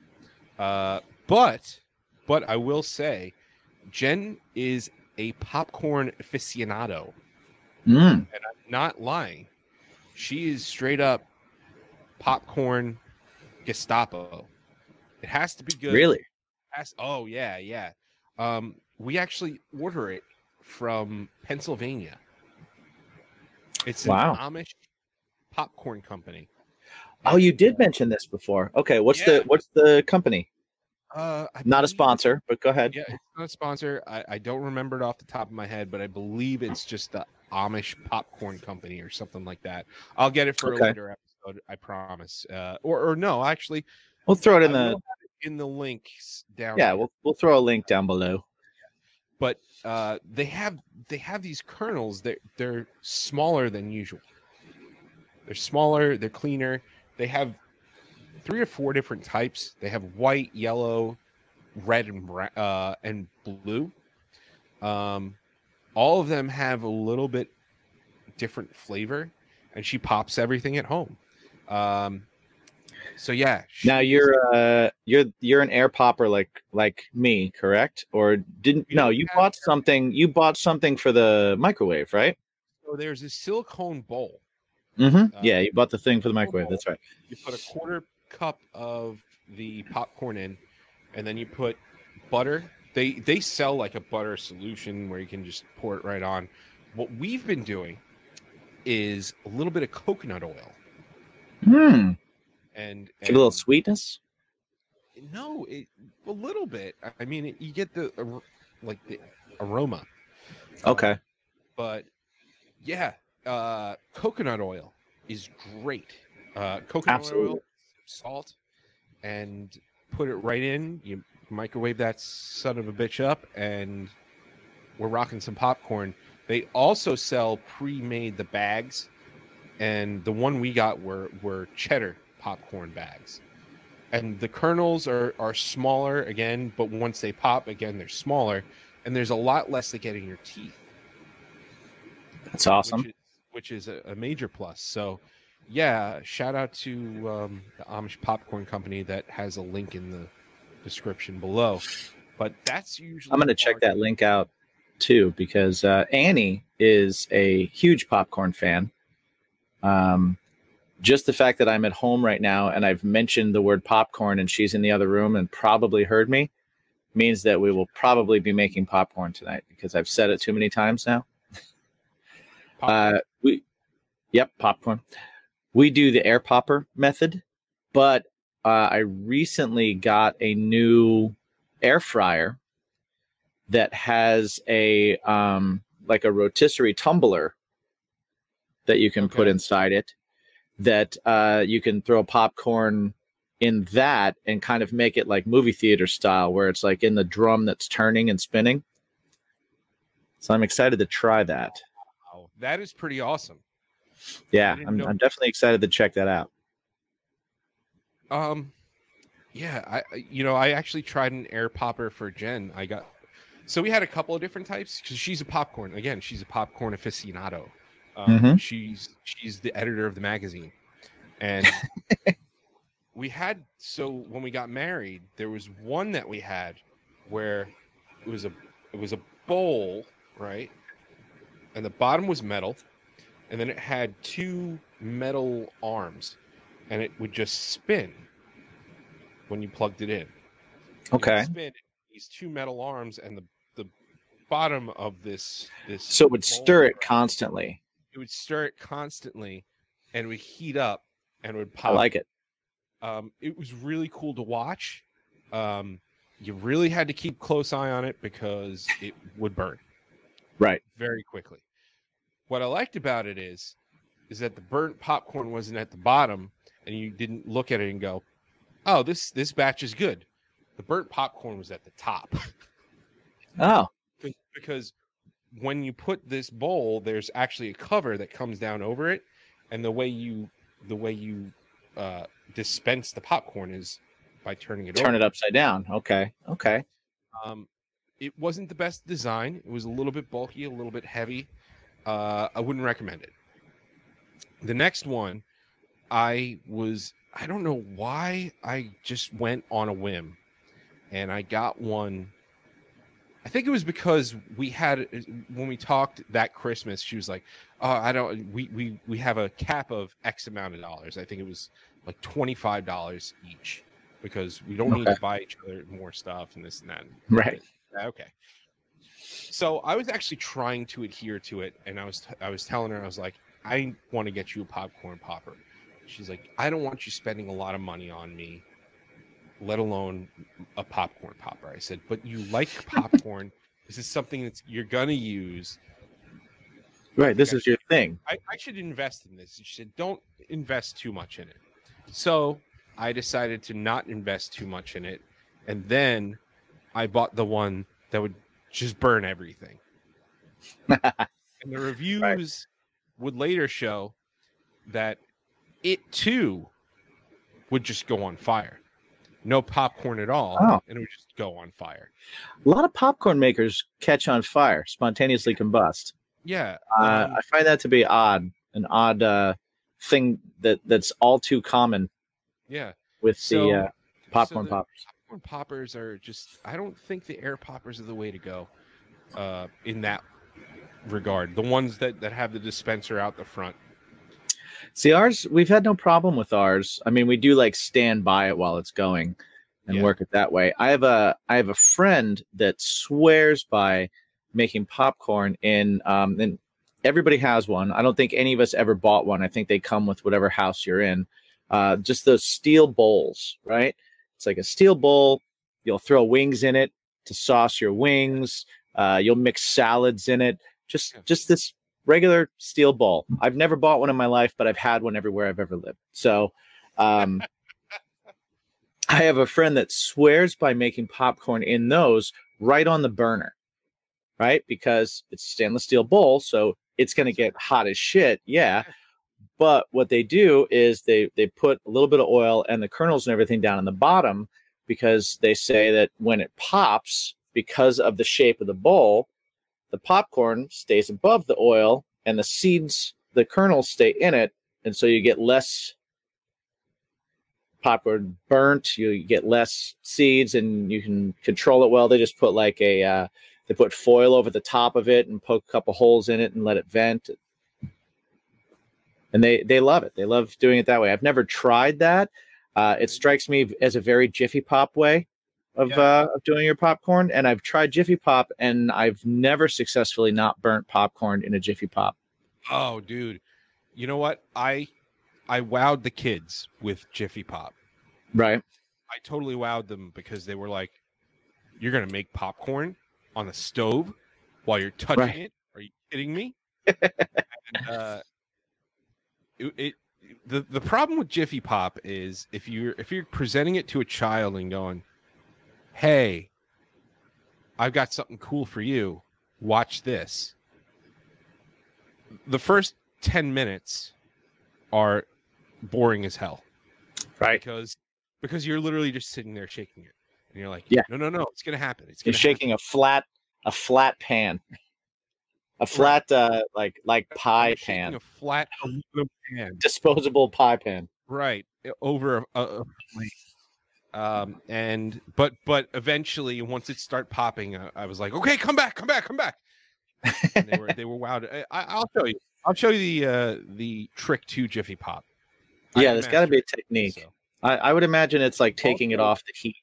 Uh, but but I will say, Jen is a popcorn aficionado. Mm, and I'm Not lying. She is straight up popcorn Gestapo. It has to be good. really? Has- oh yeah, yeah. Um, we actually order it from Pennsylvania. It's an Amish popcorn company. Oh, you did mention this before. Okay, what's Yeah. the what's the company? Uh, I Not a sponsor, but go ahead. Yeah, it's not a sponsor. I, I don't remember it off the top of my head, but I believe it's just the Amish popcorn company or something like that. I'll get it for Okay. a later episode. I promise. Uh, or or no, actually, We'll throw it in I the in the links down. yeah. there. We'll we'll throw a link down below. but uh, they have they have these kernels that they're smaller than usual. They're smaller, they're cleaner. They have three or four different types. They have white, yellow, red, and uh, and blue. Um, all of them have a little bit different flavor, and she pops everything at home. Um, so yeah. Now you're uh you're you're an air popper like like me, correct? Or didn't We no, you bought something you bought something for the microwave, right? so there's a silicone bowl. Mm-hmm. Uh, yeah, you bought the thing for the microwave. That's right. you put a quarter cup of the popcorn in and then you put butter they they sell like a butter solution where you can just pour it right on what we've been doing is a little bit of coconut oil Hmm. and, Give a little sweetness. no it, a little bit i mean you get the like the aroma Okay. but yeah uh coconut oil is great. Uh coconut Absolutely. oil salt and put it right in. You microwave that son of a bitch up and we're rocking some popcorn. They also sell pre-made the bags and the one we got were were cheddar popcorn bags. And the kernels are are smaller again but once they pop again they're smaller and there's a lot less that get in your teeth. That's awesome. which which is a, a major plus. So, yeah, shout out to um, the Amish Popcorn Company that has a link in the description below. But that's usually I'm going to check that link out too because uh, Annie is a huge popcorn fan. Um, just the fact that I'm at home right now and I've mentioned the word popcorn and she's in the other room and probably heard me means that we will probably be making popcorn tonight because I've said it too many times now. Uh, we, yep, popcorn. We do the air popper method, but uh, I recently got a new air fryer that has a um, like a rotisserie tumbler that you can put inside it. That uh, you can throw popcorn in that and kind of make it like movie theater style, where it's like in the drum that's turning and spinning. So I'm excited to try that. That is pretty awesome. Yeah, I'm, I'm definitely excited to check that out. Um, yeah, I you know I actually tried an air popper for Jen. I got so we had a couple of different types because she's a popcorn again. She's a popcorn aficionado. Um, Mhm. She's she's the editor of the magazine, and we had so when we got married, there was one that we had where it was a it was a bowl, right, and the bottom was metal, and then it had two metal arms, and it would just spin when you plugged it in. Okay. spin these two metal arms, and the the bottom of this this So it would stir it constantly. it would stir it constantly, and it would heat up, and it would I like it. Um, it was really cool to watch. Um, you really had to keep close eye on it because it would burn Right. very quickly. What I liked about it is, is that the burnt popcorn wasn't at the bottom, and you didn't look at it and go, "Oh, this this batch is good." The burnt popcorn was at the top Oh, because when you put this bowl, there's actually a cover that comes down over it, and the way you the way you uh, dispense the popcorn is by turning it turn over. it upside down. Okay. Okay. Um, it wasn't the best design. It was a little bit bulky, a little bit heavy. Uh, I wouldn't recommend it. The next one, I was I don't know why I just went on a whim and I got one. I think it was because we had when we talked that Christmas, she was like, "Oh, I don't. We we we have a cap of X amount of dollars. I think it was like twenty five dollars each because we don't need to buy each other more stuff and this and that." Right. Okay. So I was actually trying to adhere to it, and I was I was telling her I was like, I want to get you a popcorn popper. She's like, I don't want you spending a lot of money on me, let alone a popcorn popper. I said, but you like popcorn. this is something that you're gonna use. Right. This is your thing. I, I should invest in this. She said, don't invest too much in it. So I decided to not invest too much in it. And then I bought the one that would just burn everything. and the reviews would later show that it too would just go on fire. No popcorn at all. Oh. And it would just go on fire. A lot of popcorn makers catch on fire, spontaneously combust. Yeah. Uh, um, I find that to be odd, an odd uh, thing that that's all too common yeah. with So- the uh, popcorn the- poppers. Popcorn poppers are just I don't think the air poppers are the way to go uh in that regard. The ones that that have the dispenser out the front. See, ours, we've had no problem with ours. I mean, we do like stand by it while it's going and Yeah. work it that way. I have a I have a friend that swears by making popcorn in um and everybody has one. I don't think any of us ever bought one. I think they come with whatever house you're in. Uh just those steel bowls, right? It's like a steel bowl. You'll throw wings in it to sauce your wings. Uh you'll mix salads in it. Just just this regular steel bowl. I've never bought one in my life, but I've had one everywhere I've ever lived. So, um, I have a friend that swears by making popcorn in those right on the burner, right? Because it's a stainless steel bowl, so it's going to get hot as shit. Yeah. But what they do is they they put a little bit of oil and the kernels and everything down in the bottom because they say that when it pops, because of the shape of the bowl, the popcorn stays above the oil and the seeds, the kernels stay in it. And so you get less popcorn burnt, you get less seeds and you can control it well. They just put like a, uh, they put foil over the top of it and poke a couple holes in it and let it vent. And they, they love it. They love doing it that way. I've never tried that. Uh, it strikes me as a very Jiffy Pop way of, Yeah. uh, of doing your popcorn. And I've tried Jiffy Pop and I've never successfully not burnt popcorn in a Jiffy Pop. Oh, dude. You know what? I I wowed the kids with Jiffy Pop. Right. I totally wowed them because they were like, "You're gonna make popcorn on the stove while you're touching Right. it? Are you kidding me?" and, uh, it, it the the problem with Jiffy Pop is if you're if you're presenting it to a child and going, "Hey, I've got something cool for you. Watch this." The first ten minutes are boring as hell Right. because because you're literally just sitting there shaking it and you're like Yeah. no no no it's gonna happen it's gonna shaking a flat, a flat pan, a flat, uh, like, like pie pan, a flat aluminum pan. disposable pie pan. right over a, a, um and but but eventually once it start popping I, I was like okay come back come back come back. And they were they were wowed I, I- i'll show you. I'll show you the uh the trick to jiffy pop. Yeah, there's got to be a technique. so. I, I would imagine it's like taking it off the heat.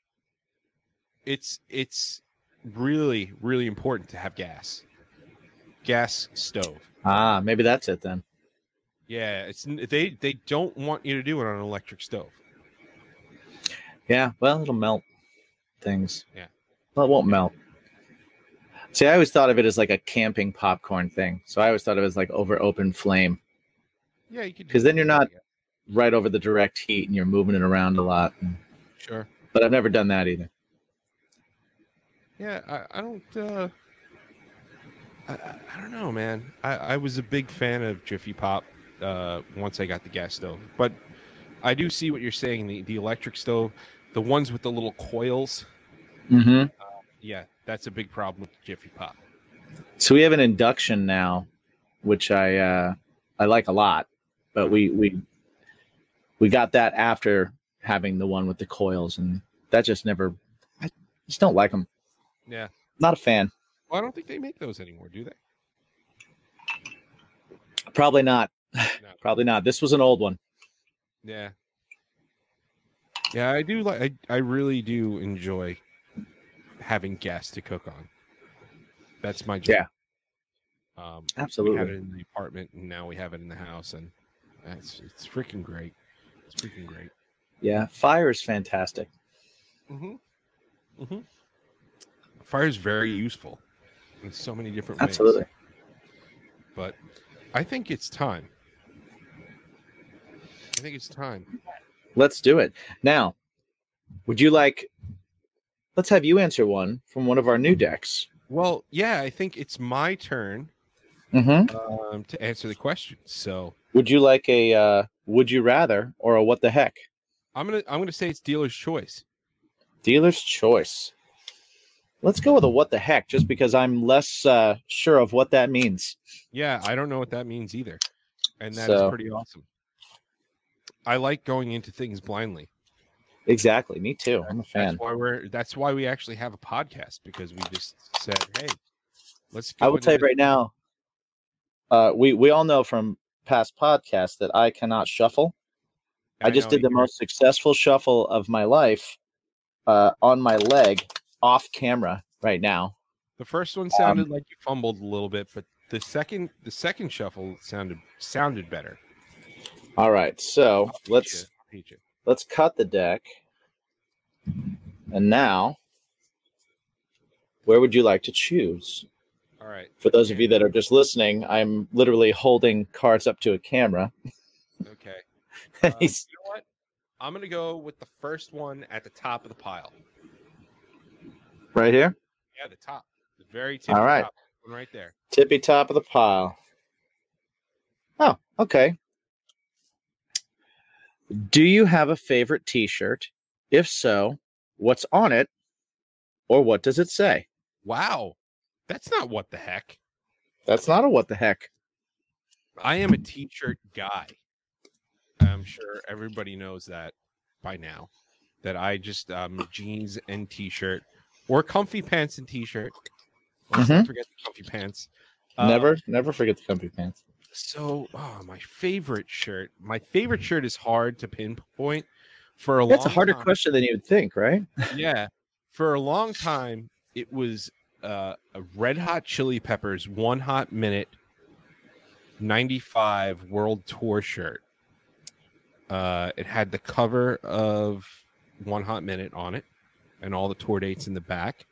it's it's really really important to have gas gas stove Ah, maybe that's it then. yeah it's they they don't want you to do it on an electric stove Yeah, well, it'll melt things. Yeah. Well, it won't melt. See, I always thought of it as like a camping popcorn thing. So I always thought of it as like over open flame, yeah you could do 'Cause then you're not- yeah. right over the direct heat, and you're moving it around a lot. sure But I've never done that either. yeah i, I don't uh I, I, don't know man I, I was a big fan of jiffy pop uh once i got the gas stove but i do see what you're saying the, the electric stove the ones with the little coils Mm-hmm. yeah that's a big problem with jiffy pop So we have an induction now, which I uh, I like a lot, but we we we got that after having the one with the coils, and that just never. I just don't like them. Yeah. Not a fan. Well, I don't think they make those anymore, do they? Probably not. No. Probably not. This was an old one. Yeah. Yeah, I do like I, I really do enjoy having guests to cook on. That's my job. Yeah. Um we had Absolutely. it in the apartment and now we have it in the house and it's it's freaking great. It's freaking great. Yeah, fire is fantastic. Mm-hmm. Mm-hmm. Fire is very useful in so many different ways. Absolutely. But I think it's time. I think it's time. Let's do it. Now, would you like let's have you answer one from one of our new decks. Well, yeah, I think it's my turn Mm-hmm. um, to answer the question. So Would you like a uh, would you rather or a what the heck? I'm gonna I'm gonna say it's dealer's choice. Dealer's choice. Let's go with a what the heck, just because I'm less uh, sure of what that means. Yeah, I don't know what that means either, and that's So- pretty awesome. I like going into things blindly. Exactly. Me too. I'm a fan. That's why we're. That's why we actually have a podcast because we just said, "Hey, let's." Go I will tell you right now. Uh, we we all know from past podcasts that I cannot shuffle. the- I just did the most successful shuffle of my life uh, on my leg off camera right now. The first one Um, sounded like you fumbled a little bit, but the second the second shuffle sounded sounded better. All right, so let's you. I'll teach you. let's cut the deck. And now, where would you like to choose? All right. For those of you that are just listening, I'm literally holding cards up to a camera. Okay. Uh, you know what? I'm gonna go with the first one at the top of the pile. Right here, Yeah, the top, the very tip. All right. top, one right there. tippy top of the pile. Oh, okay. Do you have a favorite T-shirt? If so, what's on it, or what does it say? Wow, that's not what the heck. That's not a what the heck. I am a t-shirt guy. I'm sure everybody knows that by now. That I just um jeans and t-shirt or comfy pants and t-shirt. Let's not forget the comfy pants. Um, never, never forget the comfy pants. So, oh, my favorite shirt. My favorite shirt is hard to pinpoint. For a That's a harder time- question than you would think, right? yeah. For a long time, it was uh, a Red Hot Chili Peppers One Hot Minute 95 World Tour shirt. Uh, it had the cover of One Hot Minute on it and all the tour dates in the back.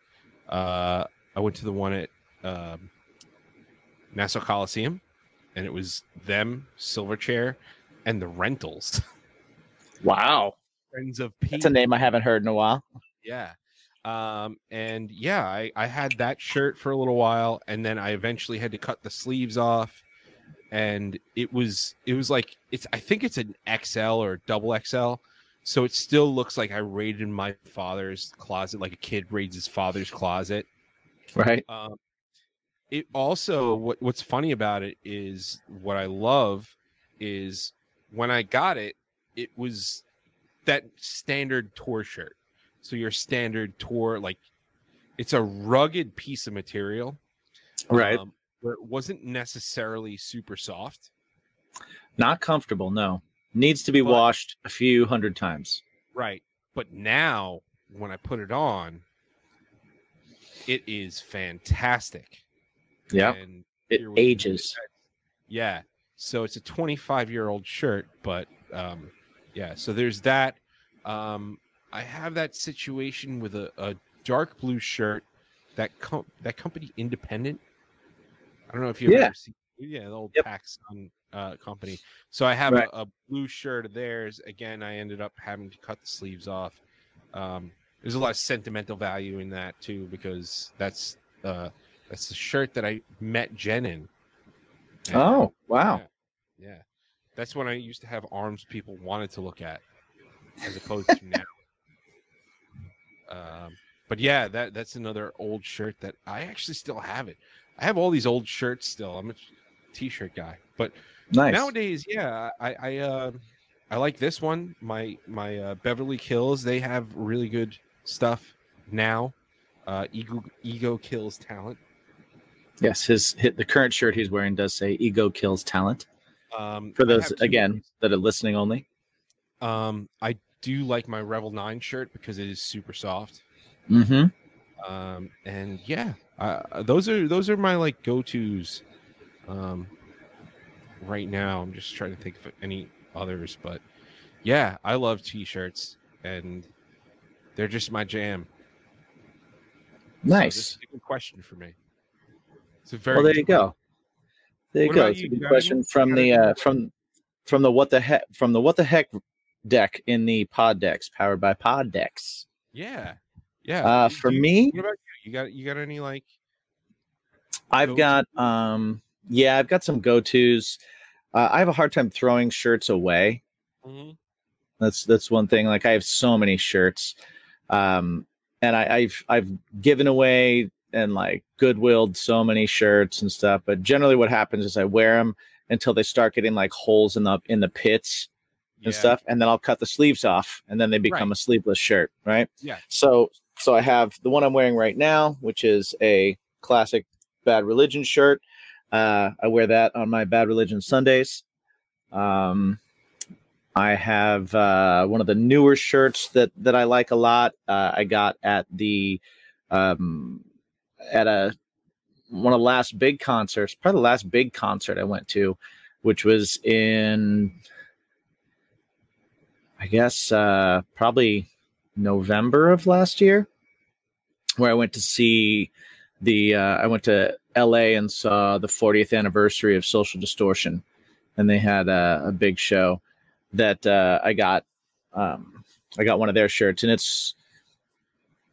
Uh, I went to the one at um, Nassau Coliseum, and it was them, Silverchair, and the Rentals. Wow, Friends of Pete. that's a name I haven't heard in a while. Yeah. Um, and yeah, I, I had that shirt for a little while, and then I eventually had to cut the sleeves off. And it was it was like it's I think it's an XL or double XL. So it still looks like I raided my father's closet like a kid raids his father's closet. Right? Um, it also what what's funny about it is what I love is when I got it, it was that standard tour shirt. So your standard tour, like it's a rugged piece of material, Right. um, where it wasn't necessarily super soft. Not comfortable. No, needs to be But- washed a few hundred times. Right. But now when I put it on, it is fantastic. Yeah, And it ages. Yeah. So it's a 25 year old shirt, but um, yeah. So there's that. Um, I have that situation with a, a dark blue shirt that com- that company Independent. I don't know if you've Yeah. ever seen. Yeah, the old Yep. PacSun uh, company. So I have Right. a, a blue shirt of theirs. Again, I ended up having to cut the sleeves off. Um, there's a lot of sentimental value in that too because that's uh, that's the shirt that I met Jen in. And, Oh, wow. Yeah. Yeah. That's when I used to have arms people wanted to look at as opposed to now. Um, but yeah, that that's another old shirt that I actually still have it. I have all these old shirts still. I'm a t-shirt guy. But Nice. nowadays, yeah, I I uh, I like this one. My my uh, Beverly Kills. They have really good stuff now. Uh, ego ego kills talent. Yes, his hit the current shirt he's wearing does say "Ego kills talent." Um, For those again that are listening only. Um, I do like my Revel Nine shirt because it is super soft. Mm-hmm. Um, and yeah, uh, those are those are my like go tos. Um, right now, I'm just trying to think of any others, but yeah, I love t-shirts and they're just my jam. So Nice. a good question for me. It's a very well, there you go. There you What go. It's a good question any- from the uh, from from the what the heck from the what the heck deck in the Poddex powered by Poddex. Yeah, yeah. Uh, for you- me, what about you? You got you got any like? I've got um yeah, I've got some go tos. Uh, I have a hard time throwing shirts away. Mhm. That's that's one thing. Like I have so many shirts, um, and I, I've I've given away and like goodwilled so many shirts and stuff. But generally, what happens is I wear them until they start getting like holes in the in the pits and Yeah. stuff, and then I'll cut the sleeves off, and then they become Right. a sleeveless shirt, right? Yeah. So so I have the one I'm wearing right now, which is a classic Bad Religion shirt. Uh, I wear that on my Bad Religion Sundays. Um, I have uh, one of the newer shirts that that I like a lot. Uh, I got at the um, at a one of the last big concerts, probably the last big concert I went to, which was in I guess uh, probably November of last year, where I went to see the uh, I went to L.A. and saw the 40th anniversary of Social Distortion, and they had a, a big show that uh, I got. Um, I got one of their shirts, and it's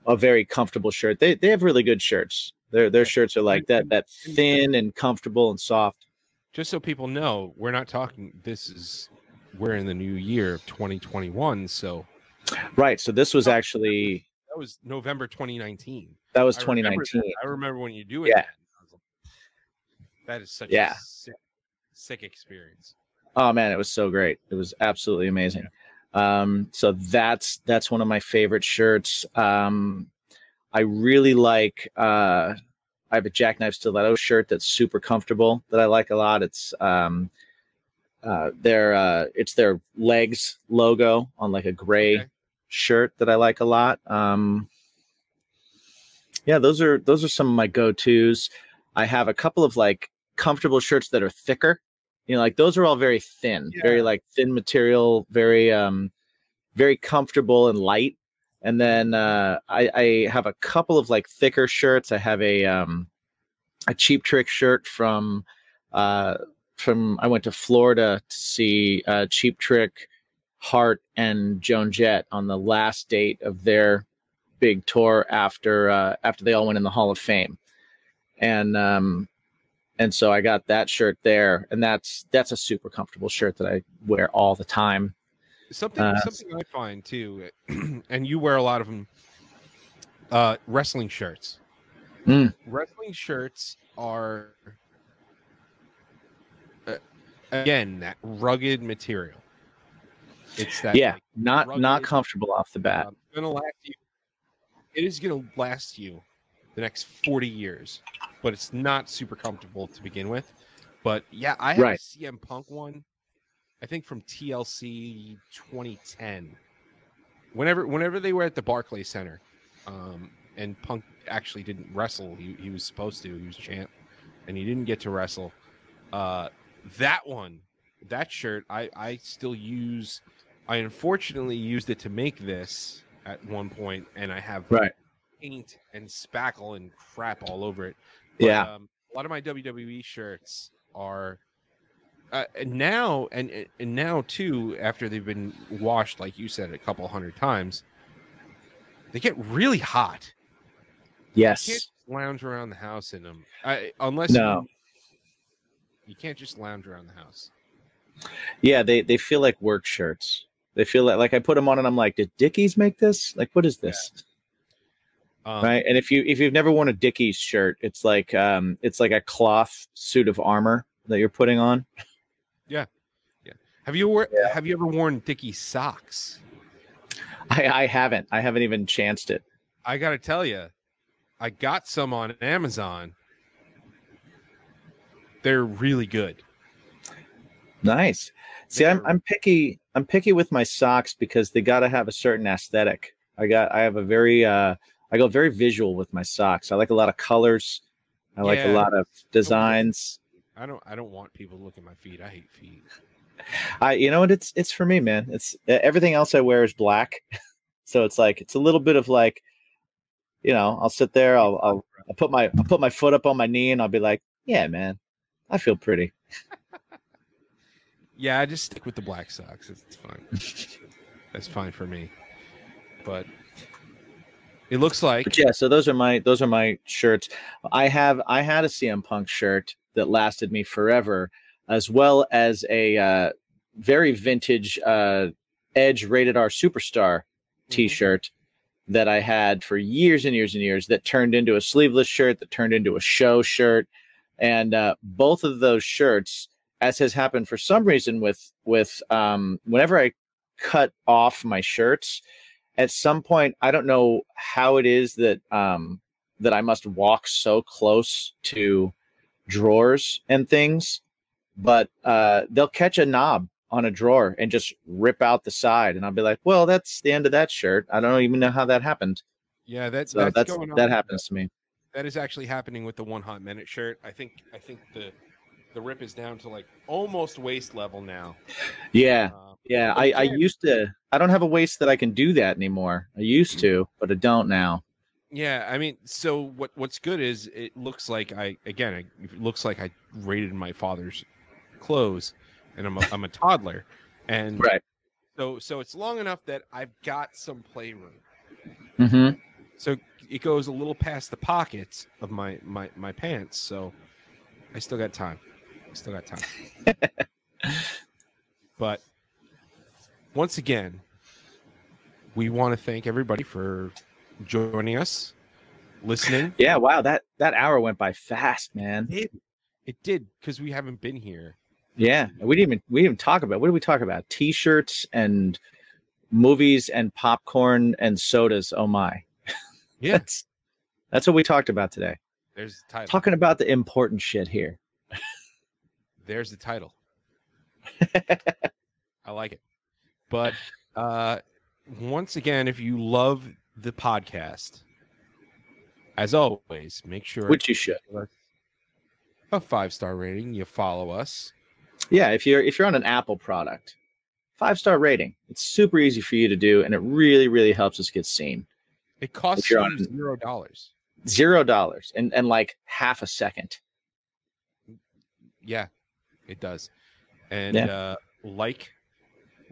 a very comfortable shirt. They they have really good shirts. Their their shirts are like that that thin and comfortable and soft. just so people know, we're not talking. This is we're in the new year of 2021, so Right. So this was actually that was November 2019. that was I remember 2019. I remember when you do it. Yeah. then. I was like, That is such Yeah. a sick, sick experience. Oh man, it was so great. It was absolutely amazing. Um, so that's that's one of my favorite shirts. Um, I really like. Uh, I have a Jackknife Stiletto shirt that's super comfortable that I like a lot. It's um, uh, their uh, it's their legs logo on like a gray Okay. shirt that I like a lot. Um, yeah, those are those are some of my go tos. I have a couple of like comfortable shirts that are thicker. You know, like those are all very thin, very like thin material, very um, very comfortable and light. And then uh, I, I have a couple of like thicker shirts. I have a um, a cheap trick shirt from uh, from I went to Florida to see uh, Cheap Trick, Heart, and Joan Jett on the last date of their big tour after uh, after they all went in the Hall of Fame, and um, and so I got that shirt there, and that's that's a super comfortable shirt that I wear all the time. Something Uh, something I find too, and you wear a lot of them. Uh, wrestling shirts. Mm. Wrestling shirts are uh, again that rugged material. It's that yeah, like, not not comfortable off the bat. um, gonna last you. It is gonna last you the next forty years, but it's not super comfortable to begin with. But yeah, I have Right. a CM Punk one. I think from TLC 2010. Whenever whenever they were at the Barclay Center, um, and Punk actually didn't wrestle. He, he was supposed to. He was champ, and he didn't get to wrestle. Uh, that one, that shirt, I I still use. I unfortunately used it to make this at one point, and I have Right. Paint and spackle and crap all over it. Yeah. um, a lot of my WWE shirts are uh, and now and and now too after they've been washed, like you said, a couple hundred times. They get really hot. You can't Yes. lounge around the house in them, I, unless No. you, you can't just lounge around the house. Yeah, they they feel like work shirts. They feel like like I put them on and I'm like, did Dickies make this? Like, what is this? Um, right and if you if you've never worn a dickies shirt it's like um it's like a cloth suit of armor that you're putting on Yeah. Yeah. Have you wor- have you ever worn Dickie socks? I, I haven't. I haven't even chanced it. I got to tell you, I got some on Amazon. They're really good. Nice. See, I'm I'm picky. I'm picky with my socks because they got to have a certain aesthetic. I got. I have a very. uh I go very visual with my socks. I like a lot of colors. I like a lot of designs. I don't I don't want people to look at my feet. I hate feet. I, you know what? It's it's for me, man. It's everything else I wear is black, so it's like it's a little bit of like, you know, I'll sit there. I'll I'll, I'll put my I'll put my foot up on my knee, and I'll be like, yeah, man, I feel pretty. Yeah, I just stick with the black socks. It's, it's fine. That's fine for me. But it looks like But yeah, so those are my those are my shirts. I have I had a CM Punk shirt that lasted me forever, as well as a uh, very vintage uh, Edge Rated R Superstar T-shirt that I had for years and years and years. That turned into a sleeveless shirt, that turned into a show shirt, and uh, both of those shirts, as has happened for some reason with with um, whenever I cut off my shirts at some point i don't know how it is that um that i must walk so close to drawers and things but uh they'll catch a knob on a drawer and just rip out the side and i'll be like well that's the end of that shirt i don't even know how that happened yeah, that's so that's, on. that happens to me That is actually happening with the one hot minute shirt. I think I think the the rip is down to like almost waist level now. yeah Uh, yeah i i used to i don't have a waist that i can do that anymore i used to but i don't now Yeah, I mean, so what? What's good is it looks like I again, it looks like I raided my father's clothes, and I'm a, I'm a toddler, and right so so it's long enough that I've got some playroom. mm-hmm. So it goes a little past the pockets of my my my pants. So I still got time. I still got time. but once again, we want to thank everybody for joining us, listening. yeah wow that that hour went by fast man It did. It did because we haven't been here. Yeah, we didn't even we didn't even talk about what did we talk about? T-shirts and movies and popcorn and sodas. Oh my, Yeah, that's that's what we talked about today. there's the title. Talking about the important shit here. There's the title. I like it. But uh once again, if you love the podcast, as always, make sure Which you should. a five star rating. You follow us. Yeah, if you're if you're on an Apple product, five star rating. It's super easy for you to do, and it really really helps us get seen. It costs you on- zero dollars. Zero dollars and and like half a second. Yeah, it does. And Yeah. uh, like,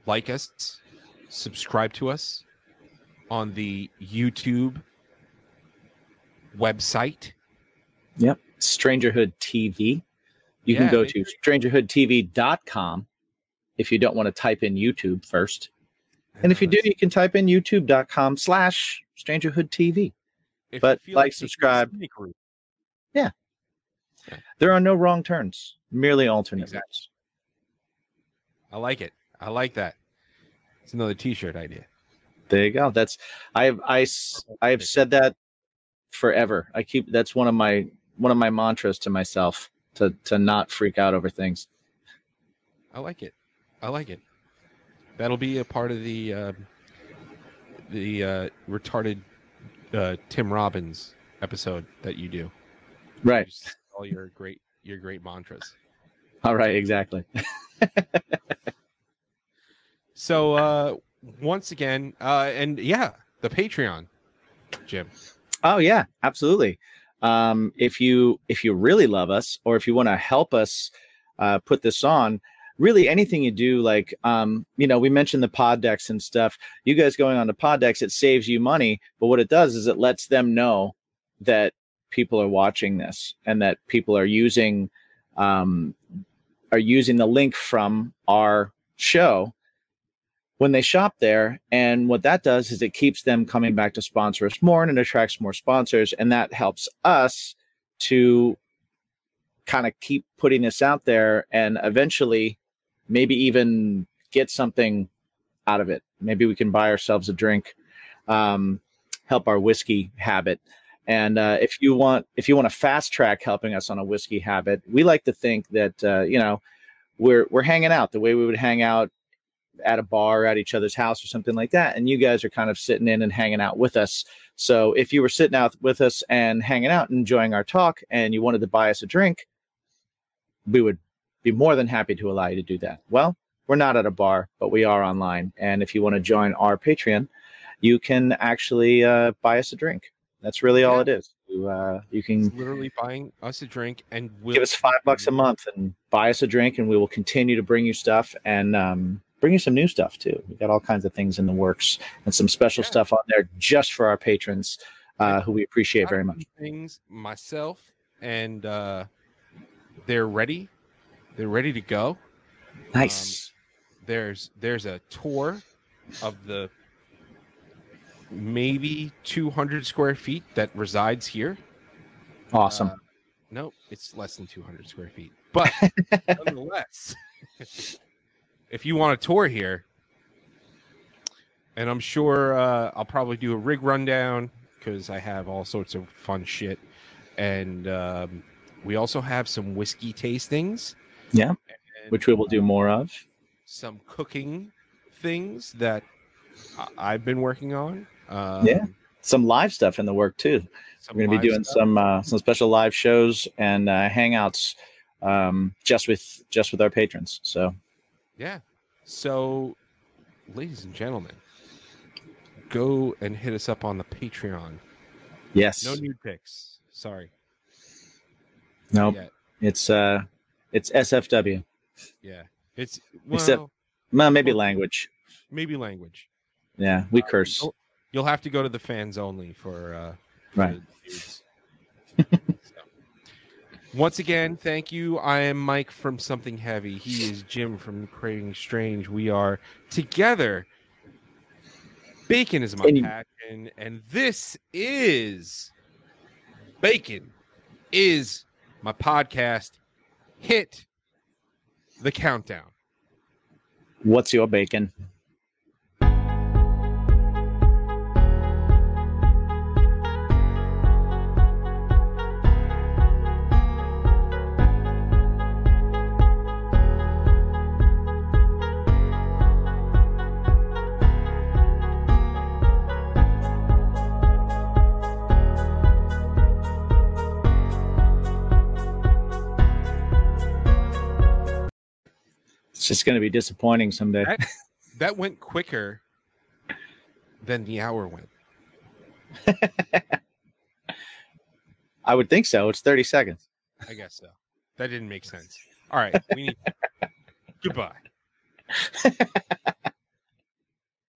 like us, subscribe to us on the YouTube website. Yep. Strangerhood TV. You Yeah, can go to strangerhoodtv.com if you don't want to type in YouTube first. And if you do, you can type in youtube.com slash strangerhood TV. If but you like, subscribe. Yeah. route, There are no wrong turns, merely alternate Exactly. I like it. I like that. It's another T-shirt idea. There you go. That's I've I I've said that forever. I keep that's one of my one of my mantras to myself to to not freak out over things. I like it. I like it. That'll be a part of the uh, the uh, retarded uh, Tim Robbins episode that you do. Right. All your great your great mantras. All right, exactly. So uh, once again, uh, and yeah, the Patreon, Jim. Oh yeah, absolutely. Um, if you if you really love us, or if you want to help us uh, put this on, really anything you do, like um, you know, we mentioned the Poddex and stuff. You guys going on the Poddex, it saves you money, but what it does is it lets them know that people are watching this and that people are using um, are using the link from our show when they shop there. And what that does is it keeps them coming back to sponsor us more and it attracts more sponsors. And that helps us to kind of keep putting this out there. And eventually, maybe even get something out of it. Maybe we can buy ourselves a drink, um, help our whiskey habit. And uh, if you want, if you want to fast track helping us on a whiskey habit, we like to think that uh, you know we're we're hanging out the way we would hang out at a bar at each other's house or something like that, and you guys are kind of sitting in and hanging out with us. So if you were sitting out with us and hanging out, and enjoying our talk, and you wanted to buy us a drink, we would be more than happy to allow you to do that. Well, we're not at a bar, but we are online, and if you want to join our Patreon, you can actually uh, buy us a drink. That's really all it is. You uh, you It's can literally buying us a drink and we'll give us five bucks a month and buy us a drink, and we will continue to bring you stuff and um, bring you some new stuff too. We got all kinds of things in the works and some special Yeah. stuff on there just for our patrons, uh, who we appreciate very much. Things myself, and uh, they're ready. They're ready to go. Nice. There's there's a tour of the maybe 200 square feet that resides here. awesome. Uh, no, it's less than 200 square feet, but nonetheless, if you want a tour here, and I'm sure uh, I'll probably do a rig rundown because I have all sorts of fun shit, and um, we also have some whiskey tastings. Yeah, and, Which we will do more of. some cooking things that I- I've been working on. Um, Yeah. Some live stuff in the work too. We're going to be doing stuff. some uh, some special live shows and uh, hangouts um, just with just with our patrons. So Yeah. So, ladies and gentlemen, go and hit us up on the Patreon. yes, No nude pics. Sorry. no, Yeah. it's uh, it's SFW. Yeah. It's well, Except- Well, maybe Well- language. maybe language. Yeah, we Uh, curse. you'll, you'll have to go to the fans only for uh for Right. the dudes. So, Once again, thank you. I am Mike from Something Heavy. He is Jim from Craving Strange. We are together. Bacon is my passion, and this is Bacon is my podcast. Hit the countdown. What's your bacon? It's just going to be disappointing someday. That- That went quicker than the hour went. I would think so. It's 30 seconds. I guess so. That didn't make sense. All right, we need. Goodbye.